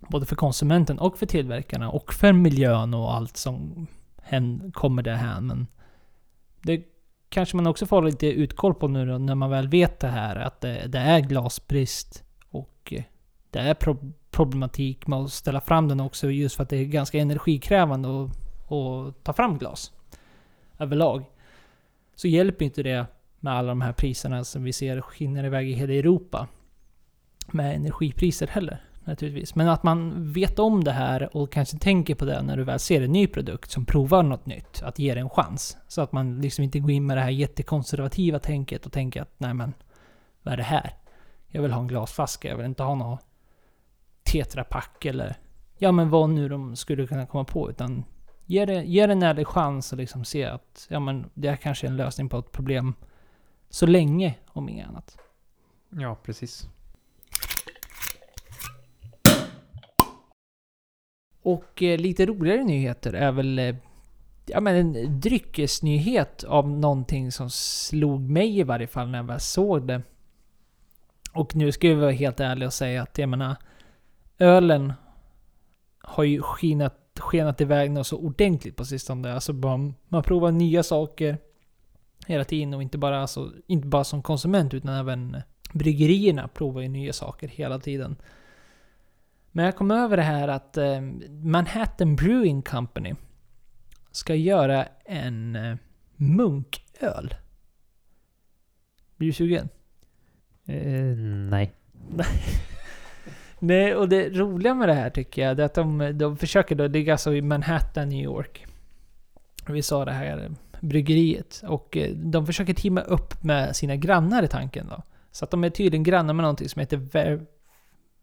Både för konsumenten och för tillverkarna och för miljön och allt som kommer där här. Men det kanske man också får lite utkoll på nu då, när man väl vet det här. Att det, det är glasbrist och det är pro problematik med att ställa fram den också just för att det är ganska energikrävande att, att ta fram glas. Överlag. Så hjälper inte det med alla de här priserna som vi ser skinner iväg i hela Europa. Med energipriser heller naturligtvis. Men att man vet om det här och kanske tänker på det när du väl ser en ny produkt som provar något nytt. Att ge det en chans. Så att man liksom inte går in med det här jättekonservativa tänket och tänker att nej men, vad är det här? Jag vill ha en glasflaska, jag vill inte ha något tetrapack eller ja men vad nu de skulle kunna komma på. Utan ge det, ge det en ärlig chans och liksom se att ja men det är kanske en lösning på ett problem så länge om inget annat. Ja, precis. Och eh, lite roligare nyheter är väl eh, ja, men en dryckesnyhet av någonting som slog mig i varje fall när jag väl såg det. Och nu ska jag vara helt ärlig och säga att jag menar ölen har ju skinat skenat iväg något så ordentligt på sistone. Alltså man, man provar nya saker hela tiden och inte bara, alltså, inte bara som konsument utan även bryggerierna provar ju nya saker hela tiden. Men jag kom över det här att eh, Manhattan Brewing Company ska göra en eh, munköl. Blir du sugen? Eh, nej. Nej, och det roliga med det här tycker jag, det är att de, de försöker då, det är alltså i Manhattan, New York. Vi sa det här bryggeriet. Och eh, de försöker teama upp med sina grannar i tanken då. Så att de är tydligen grannar med någonting som heter Ver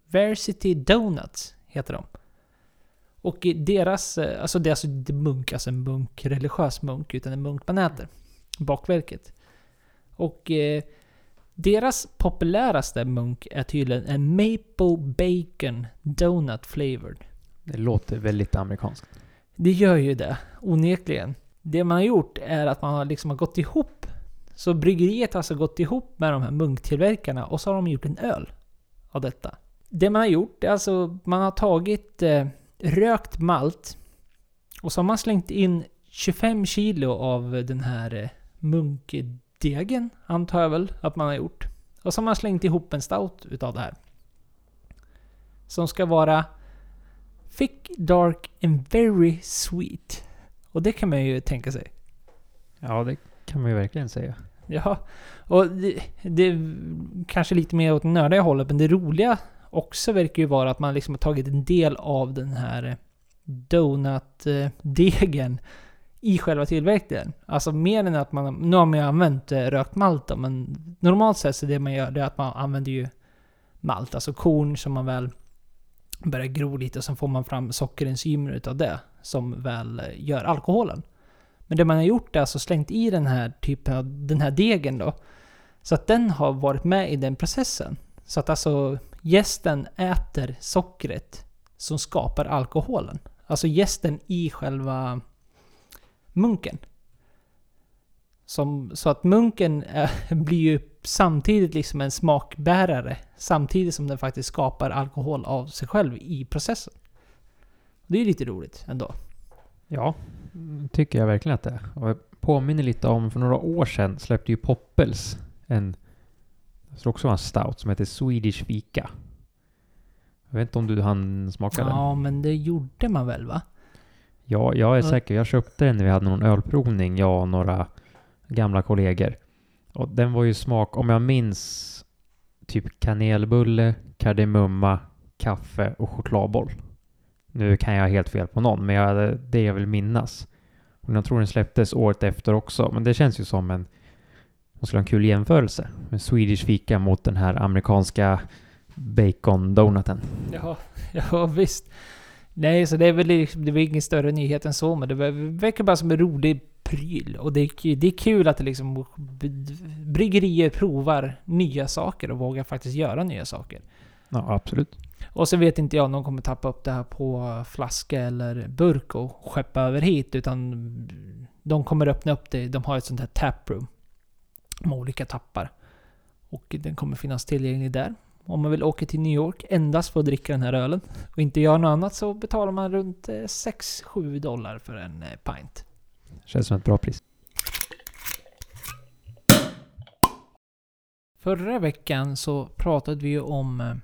Versity Donuts, heter de. Och deras, eh, alltså det är alltså inte munk, alltså en munk, religiös munk, utan en munk man äter. Bakverket. Och eh, deras populäraste munk är tydligen en Maple Bacon Donut Flavored. Det låter väldigt amerikanskt. Det gör ju det, onekligen. Det man har gjort är att man har liksom har gått ihop. Så bryggeriet har alltså gått ihop med de här munktillverkarna och så har de gjort en öl av detta. Det man har gjort är alltså, man har tagit eh, rökt malt och så har man slängt in 25 kilo av den här eh, munkdegen, antar jag väl att man har gjort. Och så har man slängt ihop en stout utav det här. Som ska vara thick, dark and very sweet. Och det kan man ju tänka sig. Ja, det kan man ju verkligen säga. Ja, och det, det är kanske lite mer åt nördiga hållet, men det roliga också verkar ju vara att man liksom har tagit en del av den här donut-degen i själva tillverkningen. Alltså mer än att man... Nu har man ju använt eh, rökt malt då, men normalt sett så det man gör det är att man använder ju malt, alltså korn som man väl börjar gro lite och sen får man fram sockerenzymer utav det som väl eh, gör alkoholen. Men det man har gjort är alltså slängt i den här typen av, den här degen då. Så att den har varit med i den processen. Så att alltså gästen äter sockret som skapar alkoholen. Alltså gästen i själva munken. Som, så att munken är, blir ju samtidigt liksom en smakbärare. Samtidigt som den faktiskt skapar alkohol av sig själv i processen. Det är ju lite roligt ändå. Ja, tycker jag verkligen att det är. Och jag påminner lite om, för några år sedan släppte ju Poppels en, jag tror också var en stout, som heter Swedish Fika. Jag vet inte om du hann smaka den? Ja, men det gjorde man väl va? Ja, jag är Ja. säker. Jag köpte den när vi hade någon ölprovning, jag och några gamla kollegor. Och den var ju smak, om jag minns, typ kanelbulle, kardemumma, kaffe och chokladboll. Nu kan jag ha helt fel på någon, men jag, det jag vill minnas. Och jag tror den släpptes året efter också, men det känns ju som en... Man skulle ha en kul jämförelse. Med Swedish fika mot den här amerikanska bacon-donuten. Ja, ja visst. Nej, så det är väl liksom, det var ingen större nyhet än så, men det ver- verkar bara som en rolig pryl. Och det är, det är kul att det liksom bryggerier provar nya saker och vågar faktiskt göra nya saker. Ja, absolut. Och så vet inte jag om de kommer tappa upp det här på flaska eller burk och skeppa över hit, utan de kommer öppna upp det. De har ett sånt här taproom med olika tappar. Och den kommer finnas tillgänglig där. Om man vill åka till New York endast för att dricka den här ölen och inte göra något annat så betalar man runt eh, 6-7 dollar för en eh, pint. Känns som ett bra pris. Förra veckan så pratade vi ju om eh,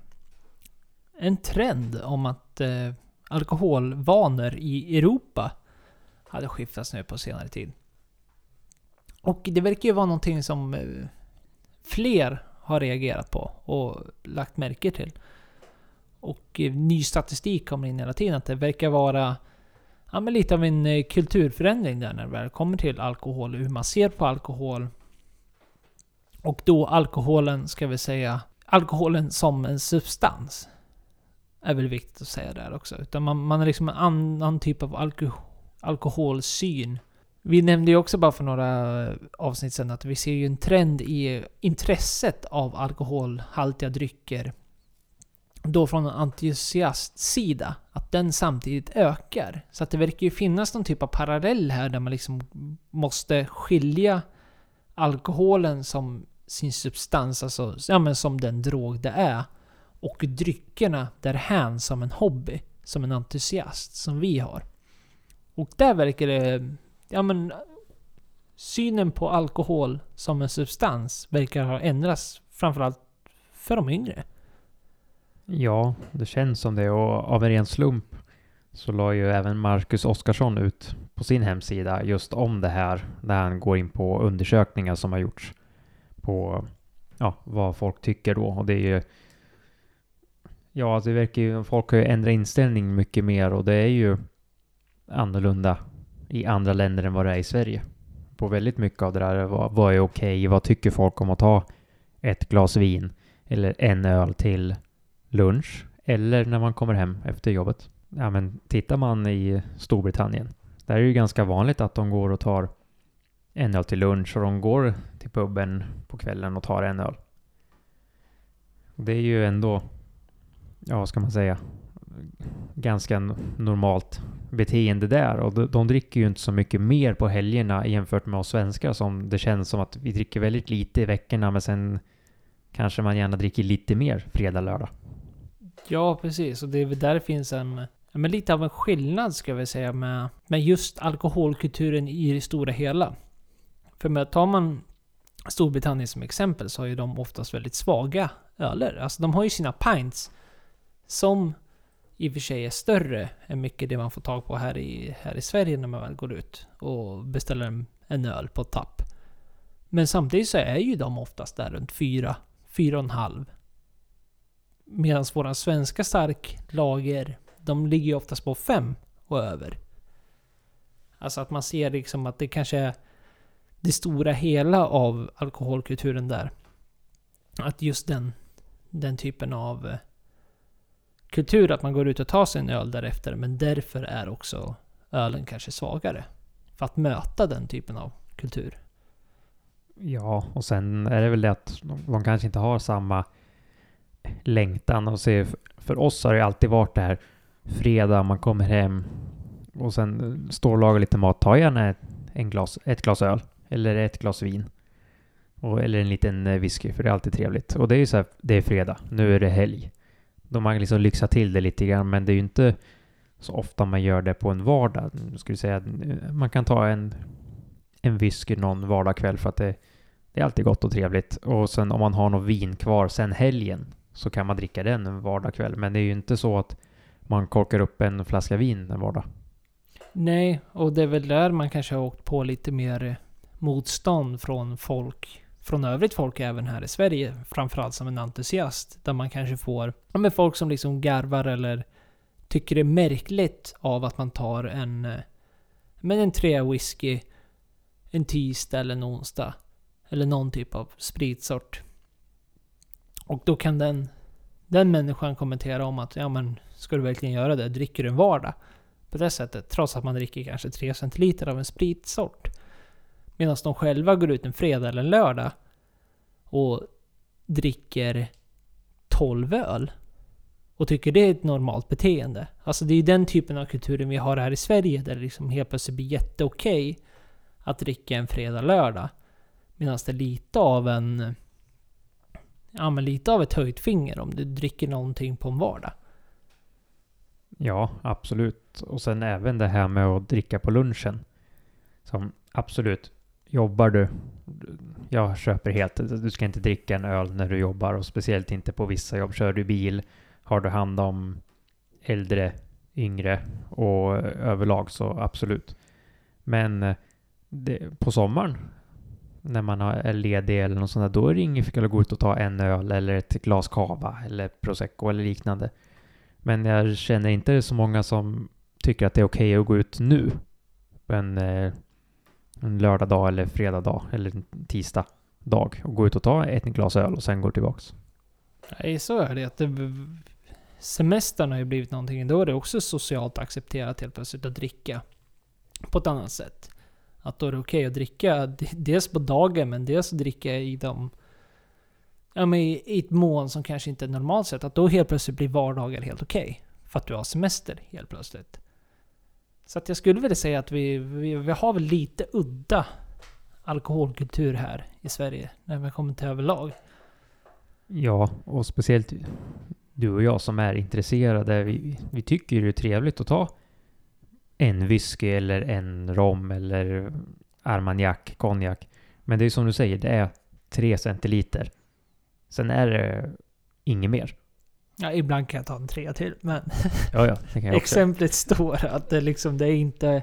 en trend om att eh, alkoholvanor i Europa hade skiftats nu på senare tid. Och det verkar ju vara någonting som eh, fler har reagerat på och lagt märke till. Och eh, ny statistik kommer in hela tiden att det verkar vara ja, men lite av en eh, kulturförändring där när det väl kommer till alkohol och hur man ser på alkohol. Och då alkoholen, ska vi säga, alkoholen som en substans. Är väl viktigt att säga där också. Utan man, man har liksom en annan typ av alko, alkoholsyn. Vi nämnde ju också bara för några avsnitt sedan att vi ser ju en trend i intresset av alkoholhaltiga drycker. Då från en entusiastsida. Att den samtidigt ökar. Så att det verkar ju finnas någon typ av parallell här där man liksom måste skilja alkoholen som sin substans, alltså ja, men som den drog det är. Och dryckerna därhän som en hobby, som en entusiast, som vi har. Och där verkar det... Ja men... Synen på alkohol som en substans verkar ha ändrats framförallt för de yngre. Ja, det känns som det. Och av en ren slump så la ju även Marcus Oskarsson ut på sin hemsida just om det här där han går in på undersökningar som har gjorts på ja, vad folk tycker då. Och det är ju Ja, alltså det verkar ju, folk har ju ändrat inställning mycket mer och det är ju annorlunda i andra länder än vad det är i Sverige. På väldigt mycket av det där, vad, vad är okej, vad tycker folk om att ta ett glas vin eller en öl till lunch eller när man kommer hem efter jobbet. Ja, men tittar man i Storbritannien, där är det ju ganska vanligt att de går och tar en öl till lunch och de går till puben på kvällen och tar en öl. Det är ju ändå, ja vad ska man säga, ganska normalt beteende där och de, de dricker ju inte så mycket mer på helgerna jämfört med oss svenskar som det känns som att vi dricker väldigt lite i veckorna men sen kanske man gärna dricker lite mer fredag, lördag. Ja, precis. Och det är väl där det finns en... Men lite av en skillnad ska vi säga med, med just alkoholkulturen i det stora hela. För med, tar man Storbritannien som exempel så har ju de oftast väldigt svaga öler. Alltså de har ju sina pints som i och för sig är större än mycket det man får tag på här i, här i Sverige när man väl går ut och beställer en, en öl på tapp. Men samtidigt så är ju de oftast där runt 4, 4,5 Medan våra svenska starklager, de ligger ju oftast på 5 och över. Alltså att man ser liksom att det kanske är det stora hela av alkoholkulturen där. Att just den, den typen av eh, kultur, att man går ut och tar sig en öl därefter, men därför är också ölen kanske svagare. För att möta den typen av kultur. Ja, och sen är det väl det att de, kanske inte har samma längtan och se, för oss har det alltid varit det här fredag, man kommer hem och sen står och lagar lite mat, ta gärna en glas, ett glas öl eller ett glas vin. Och, eller en liten whisky, för det är alltid trevligt. Och det är ju så här, det är fredag, nu är det helg. Då man liksom lyxar till det lite grann, men det är ju inte så ofta man gör det på en vardag. Skulle säga att eh, man kan ta en, en whisky någon vardagkväll för att det, det är alltid gott och trevligt. Och sen om man har något vin kvar sen helgen så kan man dricka den en vardagkväll. Men det är ju inte så att man korkar upp en flaska vin en vardag. Nej, och det är väl där man kanske har åkt på lite mer eh, motstånd från folk, från övrigt folk även här i Sverige, framförallt som en entusiast, där man kanske får, ja folk som liksom garvar eller tycker det är märkligt av att man tar en, eh, men en trea whisky, en tisdag eller en onsdag, eller någon typ av spritsort. Och då kan den, den människan kommentera om att, ja men, ska du verkligen göra det? Dricker du en vardag? På det sättet, trots att man dricker kanske 3 centiliter av en spritsort. Medan de själva går ut en fredag eller en lördag och dricker 12 öl. Och tycker det är ett normalt beteende. Alltså det är ju den typen av kulturen vi har här i Sverige där det liksom helt plötsligt blir jätteokej att dricka en fredag, lördag. Medan det är lite av en... Ja men lite av ett höjt finger om du dricker någonting på en vardag. Ja, absolut. Och sen även det här med att dricka på lunchen. Som absolut, jobbar du, jag köper helt, du ska inte dricka en öl när du jobbar och speciellt inte på vissa jobb. Kör du bil, har du hand om äldre, yngre och överlag så absolut. Men eh, det, på sommaren när man är ledig eller något sånt där, då är det inget fel att gå ut och ta en öl eller ett glas cava eller prosecco eller liknande. Men jag känner inte så många som tycker att det är okej okay att gå ut nu. En, eh, en lördag dag eller fredag dag eller tisdag dag och gå ut och ta ett glas öl och sen gå tillbaks. Nej, så är det. Att det semestern har ju blivit någonting. Då är det också socialt accepterat helt plötsligt att dricka på ett annat sätt. Att då är det okej okay att dricka dels på dagen men dels att dricka i de ja, men i ett mån som kanske inte är normalt sett, att då helt plötsligt blir vardagar helt okej. Okay, för att du har semester helt plötsligt. Så att jag skulle vilja säga att vi, vi, vi har väl lite udda alkoholkultur här i Sverige när vi kommer till överlag. Ja, och speciellt du och jag som är intresserade. Vi, vi tycker ju det är trevligt att ta en whisky eller en rom eller armagnac, konjak. Men det är som du säger, det är tre centiliter. Sen är det inget mer. Ja, ibland kan jag ta en trea till, men Ja, ja, det kan jag också. exemplet står att det liksom, det är inte...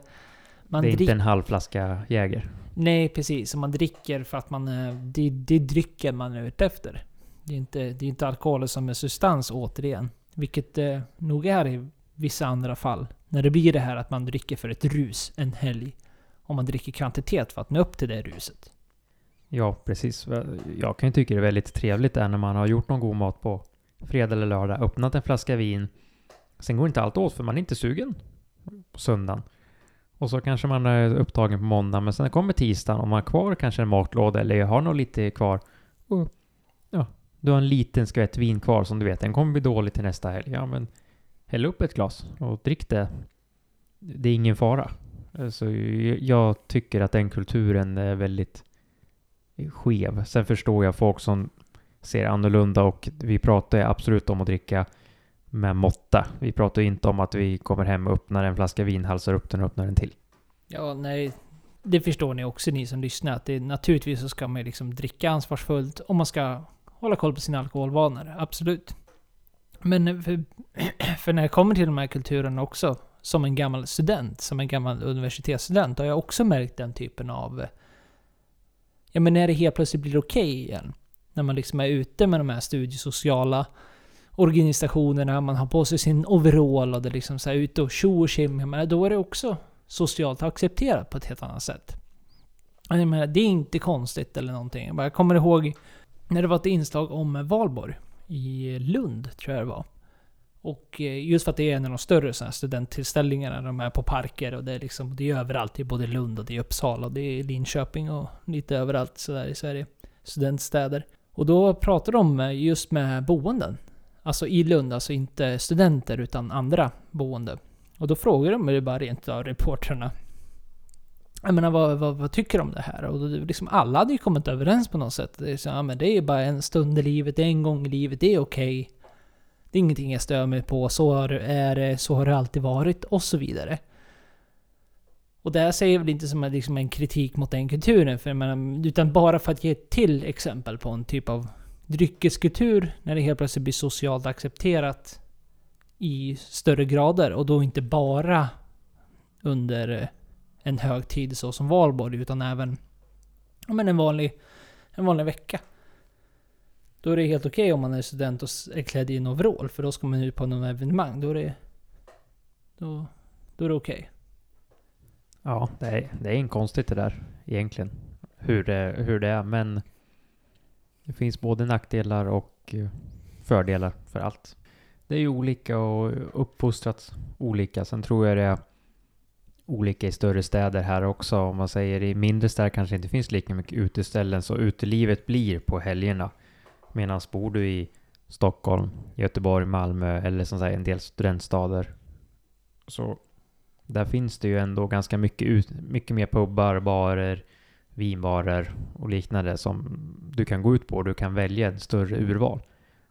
Man det är inte en halv flaska Jäger. Nej, precis. Man dricker för att man... eh, Det, det är drycken man är ute efter. Det är inte, det är inte alkohol som är substans återigen. Vilket det nog är i vissa andra fall. När det blir det här att man dricker för ett rus en helg. Och man dricker kvantitet för att nå upp till det ruset. Ja, precis. Jag kan ju tycka det är väldigt trevligt där när man har gjort någon god mat på fredag eller lördag, öppnat en flaska vin. Sen går inte allt åt för man är inte sugen på söndagen. Och så kanske man är upptagen på måndag, men sen kommer tisdagen och man har kvar kanske en matlåda eller har nog lite kvar. Och, ja, du har en liten skvätt vin kvar som du vet, den kommer bli dålig till nästa helg. Ja, men häll upp ett glas och drick det. Det är ingen fara. Alltså, så jag tycker att den kulturen är väldigt skev. Sen förstår jag folk som ser annorlunda och vi pratar ju absolut om att dricka med måtta. Vi pratar ju inte om att vi kommer hem och öppnar en flaska vin, halsar upp den och öppnar en till. Ja, nej. Det förstår ni också ni som lyssnar. Att det, naturligtvis så ska man liksom dricka ansvarsfullt. Och man ska hålla koll på sina alkoholvanor. Absolut. Men för, för när det kommer till de här kulturerna också. Som en gammal student, som en gammal universitetsstudent, har jag också märkt den typen av... Ja men när det helt plötsligt blir okej okay igen. När man liksom är ute med de här studiesociala organisationerna, man har på sig sin overall och det är liksom så här ute och tjo och tjim. Då är det också socialt accepterat på ett helt annat sätt. Jag menar, det är inte konstigt eller någonting. Jag, bara, kommer ihåg när det var ett inslag om Valborg i Lund, tror jag det var. Och eh, just för att det är en av de större så här studenttillställningarna, de är på parker och det är liksom, det är överallt. i både Lund och det är Uppsala och det är Linköping och lite överallt sådär i Sverige. Studentstäder. Och då pratade de just med boenden. Alltså i Lund, alltså inte studenter utan andra boende. Och då frågade de ju bara rent av reportrarna. Jag menar vad, vad, vad tycker de om det här? Och då, liksom alla hade ju kommit överens på något sätt. Det är, så, ja, men det är bara en stund i livet, det är en gång i livet, det är okej. Okay. Det är ingenting jag stör mig på, så är det, så har det alltid varit och så vidare. Och det här säger jag väl inte som en, liksom en kritik mot den kulturen, för menar, utan bara för att ge ett till exempel på en typ av dryckeskultur när det helt plötsligt blir socialt accepterat i större grader och då inte bara under eh, en högtid så som valborg utan även ja, men en, vanlig, en vanlig vecka. Då är det helt okej okay om man är student och är klädd i en overall för då ska man ut på någon evenemang. Då är det, då, då är det okej. Okay. Ja, det är, det är konstigt det där egentligen. Hur det, hur det är, men det finns både nackdelar och eh, fördelar för allt. Det är ju olika och uppfostrats olika. Sen tror jag det är olika i större städer här också. Om man säger i mindre städer kanske inte finns lika mycket uteställen så utelivet blir på helgerna. Medan bor du i Stockholm, Göteborg, Malmö eller som säger en del studentstader så där finns det ju ändå ganska mycket, ut, mycket mer pubbar, barer, vinbarer och liknande som du kan gå ut på. Du kan välja ett större urval.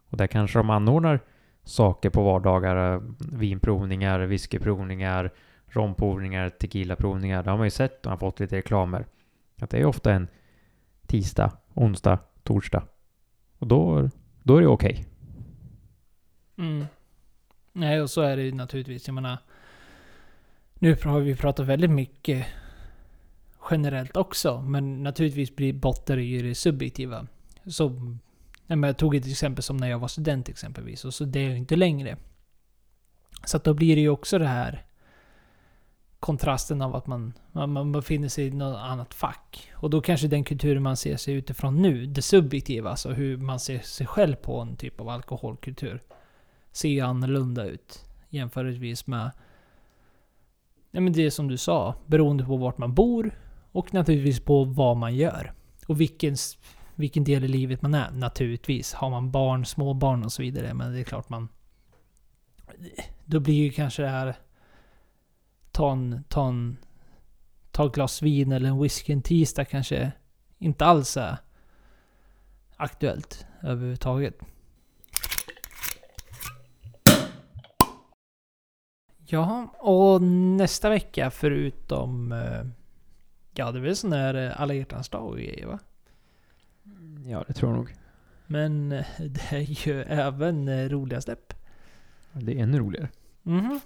Och där kanske de anordnar saker på vardagar, vinprovningar, whiskyprovningar, romprovningar, tequilaprovningar. Det har man ju sett och har fått lite reklamer. Att det är ofta en tisdag, onsdag, torsdag. Och då, då är det okej. Okay. Mm. Nej, och så är det ju naturligtvis. Jag menar, nu har vi pratat väldigt mycket generellt också, men naturligtvis blir botter ju det subjektiva. Så, jag tog ett exempel som när jag var student exempelvis, och så det är jag inte längre. Så att då blir det ju också det här kontrasten av att man, man befinner sig i något annat fack. Och då kanske den kulturen man ser sig utifrån nu, det subjektiva, alltså hur man ser sig själv på en typ av alkoholkultur, ser ju annorlunda ut jämförelsevis med Ja men det är som du sa, beroende på vart man bor och naturligtvis på vad man gör. Och vilken, vilken del i livet man är. Naturligtvis. Har man barn, småbarn och så vidare. Men det är klart man... Då blir ju kanske det här... Ta en... Ta, en, ta ett glas vin eller en whisky en tisdag kanske inte alls är aktuellt överhuvudtaget. Ja, och nästa vecka förutom... eh, Ja, det är väl sån där eh, alla hjärtans dag och grejer va? Ja, det tror jag nog. Men eh, det är ju även roliga släpp. Det är ännu roligare. Mhm.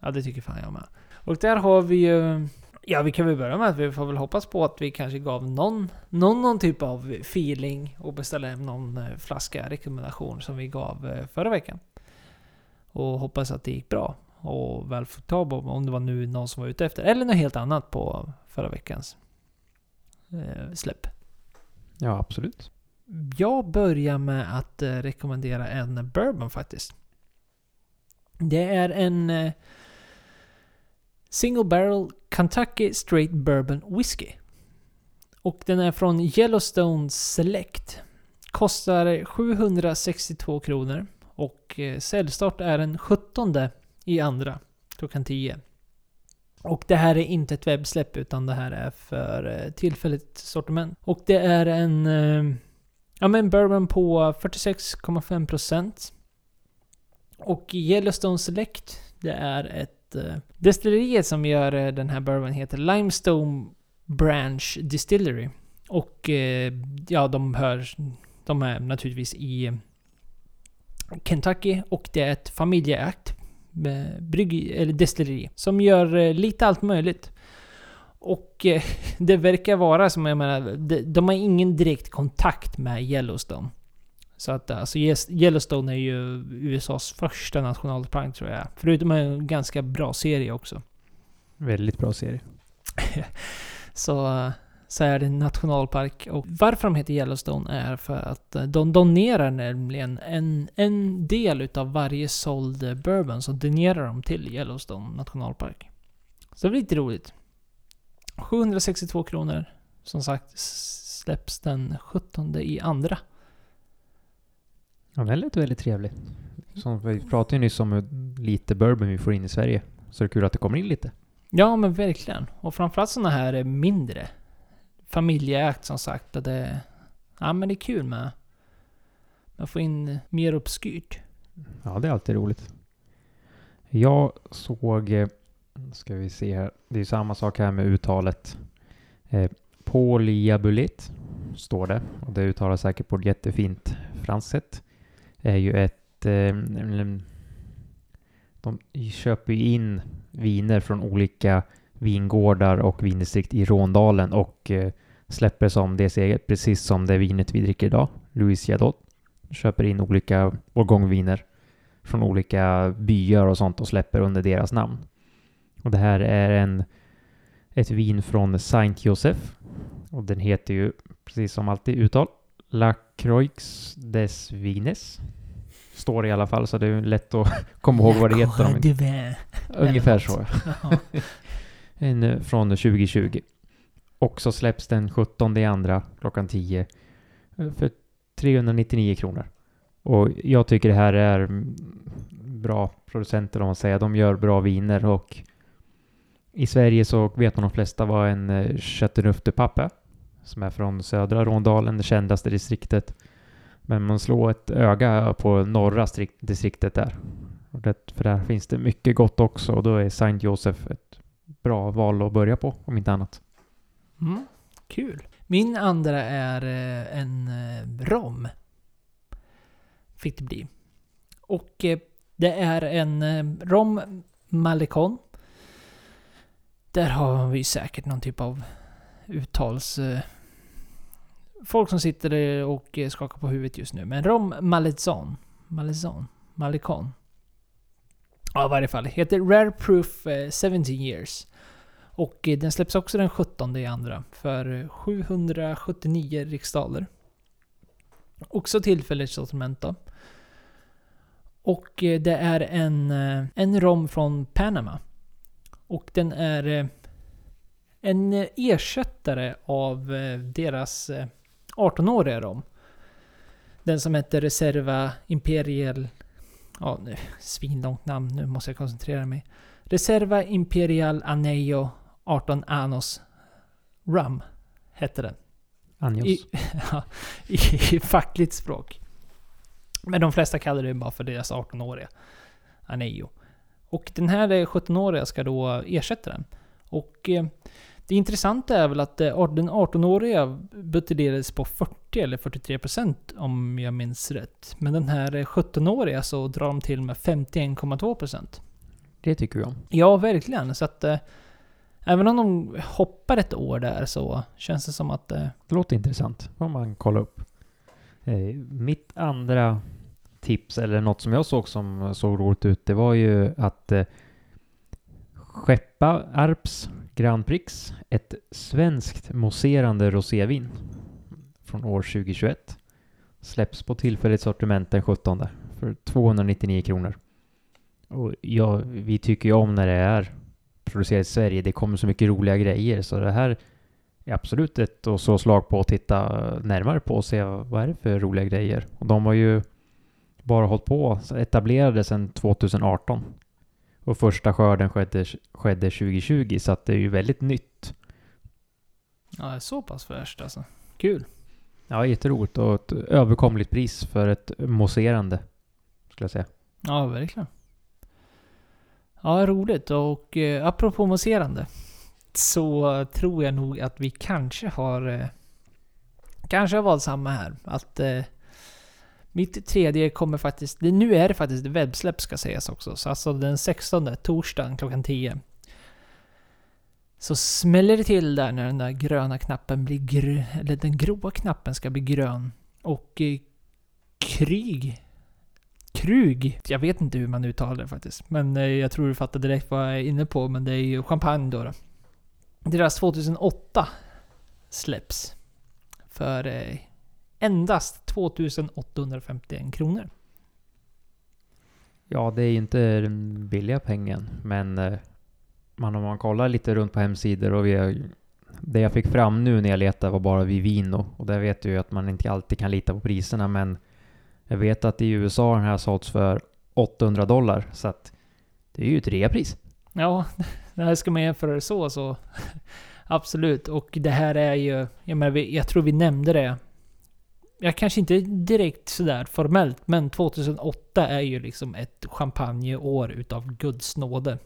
Ja, det tycker fan jag med. Och där har vi ju... Ja, vi kan väl börja med att vi får väl hoppas på att vi kanske gav någon, någon, någon typ av feeling och beställa hem någon flaska rekommendation som vi gav förra veckan. Och hoppas att det gick bra. Och väl få tag på om det var nu någon som var ute efter. Eller något helt annat på förra veckans eh, släpp. Ja, absolut. Jag börjar med att eh, rekommendera en bourbon faktiskt. Det är en eh, Single Barrel Kentucky Straight Bourbon Whiskey. Och den är från Yellowstone Select. Kostar 762 kronor. Och eh, säljstart är den 17 i andra klockan 10. Och det här är inte ett webbsläpp utan det här är för eh, tillfälligt sortiment. Och det är en eh, Ja men bourbon på 46,5%. Och Yellowstone Select, det är ett... Eh, destilleriet som gör eh, den här bourbon heter Limestone Branch Distillery. Och eh, ja, de hör... De är naturligtvis i Kentucky och det är ett familjeägt brygg, eller destilleri som gör eh, lite allt möjligt. Och eh, det verkar vara som, jag menar, de, har ingen direkt kontakt med Yellowstone. Så att alltså Yellowstone är ju USAs första nationalpark tror jag. Förutom en ganska bra serie också. Väldigt bra serie. Så, eh, så är det en nationalpark. Och varför de heter Yellowstone är för att eh, de donerar nämligen en, en del utav varje såld eh, bourbon så donerar de till Yellowstone nationalpark. Så det blir lite roligt. 762 kronor. Som sagt släpps den 17 i andra. Ja, den lät väldigt trevlig. Som vi pratade ju nyss om hur lite bourbon vi får in i Sverige. Så det är kul att det kommer in lite. Ja men verkligen. Och framförallt sådana här är mindre. Familjeägt som sagt. Och det, ja men det är kul med. Man får in mer uppskyrt. Ja, det är alltid roligt. Jag såg, eh, ska vi se här, det är samma sak här med uttalet. Eh, Polyabulét står det och det uttalas säkert på ett jättefint franskt sätt. Det är ju ett, eh, de köper ju in viner från olika vingårdar och vindistrikt i Råndalen och eh, släpper som det eget, precis som det vinet vi dricker idag, Louis Jadot. Köper in olika årgångviner från olika byar och sånt och släpper under deras namn. Och det här är en, ett vin från Saint Joseph. Och den heter ju, precis som alltid uttal, La Croix des Vines. Står i alla fall, så det är lätt att komma ihåg vad det heter. Ungefär så. Eh, en från 2020. Och så släpps den 17 i andra klockan 10 eh, för 399 kronor. Och jag tycker det här är bra producenter om man säger. De gör bra viner och i Sverige så vet man de flesta vad en eh, som är från södra Råndalen, det kändaste distriktet. Men man slår ett öga på norra distriktet där. Och det, för där finns det mycket gott också och då är Saint Joseph ett bra val att börja på, om inte annat. Mm, kul. Min andra är eh, en eh, rom. Fick det bli. Och eh, det är en rom malikon. Där har vi säkert någon typ av uttals... Folk som sitter och skakar på huvudet just nu. Men rom Malezon. Malezon. Malikon. Ja, i varje fall. Heter Rare Proof 17 years. Och eh, den släpps också den 17 i andra för 779 riksdaler. Också tillfälligt sortiment då. Och eh, det är en, eh, en rom från Panama. Och den är en ersättare av deras 18-åriga rom. Den som heter Reserva Imperial... Ja, nu, svinlångt namn. Nu måste jag koncentrera mig. Reserva Imperial Anello 18 Anos Rum hette den. Anjos. I, ja, i, i fackligt språk. Men de flesta kallar det bara för deras 18-åriga Anello. Och den här eh, 17-åriga ska då ersätta den. Och eh, det intressanta är väl att eh, den 18-åriga buteljerades på 40 eller 43% om jag minns rätt. Men den här eh, 17-åriga så drar de till med 51,2%. Det tycker om. Ja, verkligen. Så att... Eh, även om de hoppar ett år där så känns det som att... Eh, Det låter intressant. får man kolla upp. Eh, mitt andra tips, eller något som jag såg som såg roligt ut, det var ju att eh, skeppa Arps Grand Prix, ett svenskt mousserande rosévin från år 2021. Släpps på tillfälligt sortiment den 17 för 299 kronor. Och ja, vi tycker ju om när det är producerat i Sverige. Det kommer så mycket roliga grejer så det här är absolut ett att slå slag på och titta närmare på och se vad är det för roliga grejer. Och de har ju bara hållit på, så etablerade sedan 2018. Och första skörden skedde, skedde 2020 så att det är ju väldigt nytt. ja, så pass fräscht alltså. Kul. Ja, jätteroligt och ett överkomligt pris för ett mousserande. Skulle jag säga. Ja, verkligen. Ja, roligt. Och eh, apropå mousserande. Så tror jag nog att vi kanske har... Eh, kanske har valt samma här. Att eh, mitt tredje kommer faktiskt... Det, nu är det faktiskt webbsläpp ska sägas också. Så alltså den 16, torsdagen klockan 10. Så smäller det till där när den där gröna knappen blir grön. Eller den gråa knappen ska bli grön. Och eh, Kryg Krug. Jag vet inte hur man uttalar det faktiskt. Men eh, jag tror du fattar direkt vad jag är inne på. Men det är ju champagne då. då. Deras 2008 släpps. För eh, endast 2851 kronor. Ja, det är ju inte den billiga pengen, men eh, man, om man kollar lite runt på hemsidor och vi har, det jag fick fram nu när jag letade var bara Vivino och där vet du ju att man inte alltid kan lita på priserna, men jag vet att i USA har den här sålts för 800 dollar, så att det är ju ett reapris. Ja, det här ska man jämföra det så så. Absolut. Och det här är ju... Jag menar, jag tror vi nämnde det. Jag kanske inte direkt sådär formellt, men 2008 är ju liksom ett champagneår utav Guds nåde.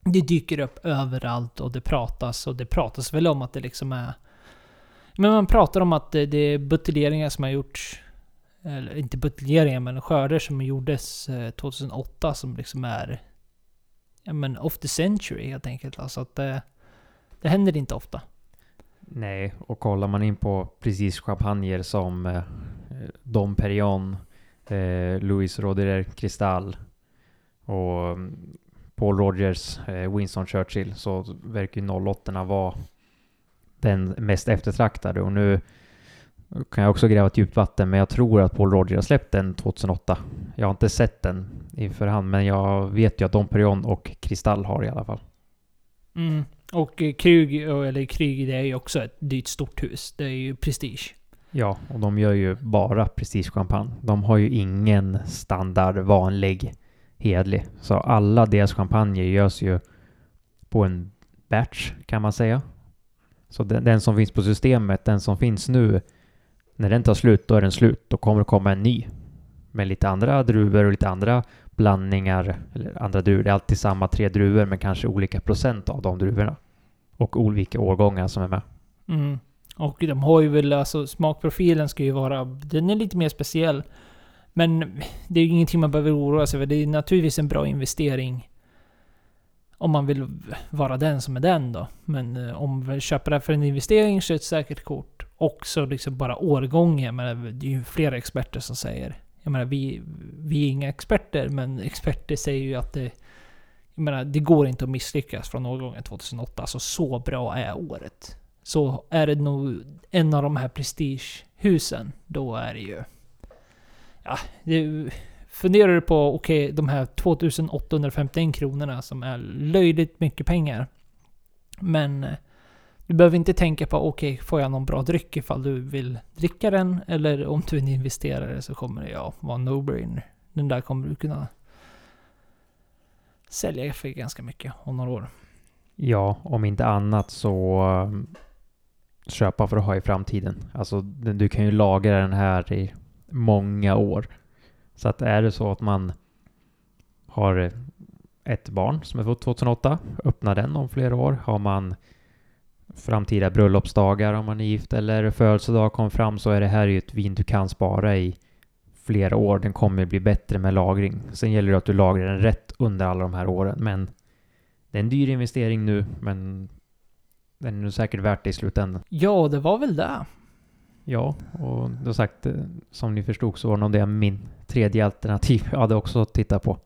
Det dyker upp överallt och det pratas och det pratas väl om att det liksom är... Men man pratar om att det, det är buteljeringar som har gjorts... Eller inte buteljeringar, men skörder som gjordes eh, 2008 som liksom är ja, men off the century helt enkelt. Alltså att det, det händer inte ofta. Nej, och kollar man in på precis champagner som eh, Dom Perignon, eh, Louis Roderer Cristal och mm, Paul Rogers eh, Winston Churchill så verkar ju 08 vara den mest eftertraktade och nu kan jag också gräva ett djupt vatten men jag tror att Paul Roger har släppt den 2008. Jag har inte sett den i förhand men jag vet ju att Dom Perignon och Kristall har i alla fall. Mm. Och eh, Krug, eller Kryg, det är ju också ett dyrt stort hus. Det är ju prestige. Ja, och de gör ju bara prestigechampagne. De har ju ingen standard vanlig hedlig. Så alla deras champagner görs ju på en batch kan man säga. Så den, den som finns på systemet, den som finns nu, när den tar slut, då är den slut. Då kommer det komma en ny. Med lite andra druvor och lite andra blandningar. Eller andra druvor, det är alltid samma tre druvor men kanske olika procent av de druvorna. Och olika årgångar som är med. Mm. Och de har ju väl, alltså smakprofilen ska ju vara, den är lite mer speciell. Men det är ju ingenting man behöver oroa sig för. Det är naturligtvis en bra investering. Om man vill vara den som är den då. Men eh, om man vill köpa det för en investering så är det ett säkert kort. Också liksom bara årgången. Men det är ju flera experter som säger. Jag menar, vi, vi är inga experter, men experter säger ju att det... Jag menar, det går inte att misslyckas från årgången 2008. Alltså så bra är året. Så är det nog en av de här prestigehusen, då är det ju... Ja, det, funderar du på, okej, de här 2851 kronorna som är löjligt mycket pengar. Men eh, du behöver inte tänka på, okej, får jag någon bra dryck ifall du vill dricka den? Eller om du är en investerare så kommer det ja, vara en no-brainer. Den där kommer du kunna sälja för ganska mycket om några år. Ja, om inte annat så eh, köpa för att ha i framtiden. Alltså du kan ju lagra den här i många år. Så att är det så att man har ett barn som är fött 2008, öppna den om flera år. Har man framtida bröllopsdagar om man är gift eller födelsedag kom fram så är det här ju ett vin du kan spara i flera år. Den kommer bli bättre med lagring. Sen gäller det att du lagrar den rätt under alla de här åren. Men det är en dyr investering nu, men den är nog säkert värt det i slutändan. Ja, det var väl det. Ja, och har sagt, eh, som ni förstod så var nog det min tredje alternativ jag hade också tittat på.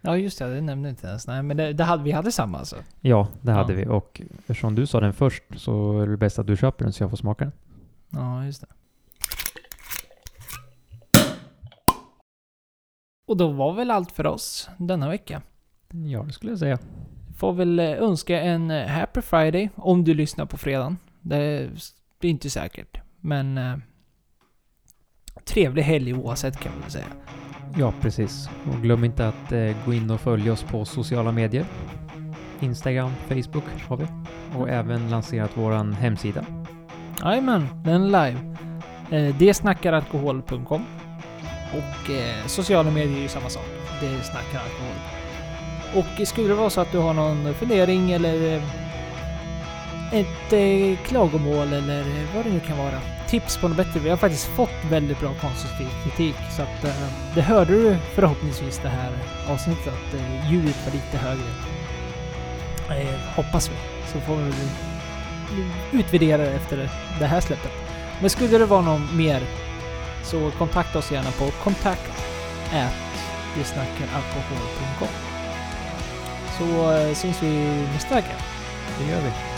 Ja, just det. Det nämnde inte ens. Nej, men det, det hade, vi hade samma alltså. Ja, det Ja. hade vi. Och eftersom du sa den först så är det bäst att du köper den så jag får smaka den. Ja, just det. Och då var väl allt för oss denna vecka. Ja, det skulle jag säga. Får väl eh, önska en eh, Happy Friday om du lyssnar på fredagen. Det är inte säkert. Men eh, trevlig helg oavsett kan man väl säga. Ja, precis. Och glöm inte att eh, gå in och följa oss på sociala medier. Instagram, Facebook har vi. Och även lanserat våran hemsida. Jajamän, den är live. Eh, det snackar alkohol.com. Och eh, sociala medier är ju samma sak. Det snackar alkohol. Och skulle det vara så att du har någon fundering eller eh, ett eh, klagomål eller vad det nu kan vara. Tips på något bättre. Vi har faktiskt fått väldigt bra konstruktiv kritik. Så att eh, det hörde du förhoppningsvis det här avsnittet att eh, ljudet var lite högre. Eh, hoppas vi. Så får vi utvärdera det efter det här släppet. Men skulle det vara någon mer så kontakta oss gärna på kontakt Så eh, syns vi nästa vecka. Det gör vi.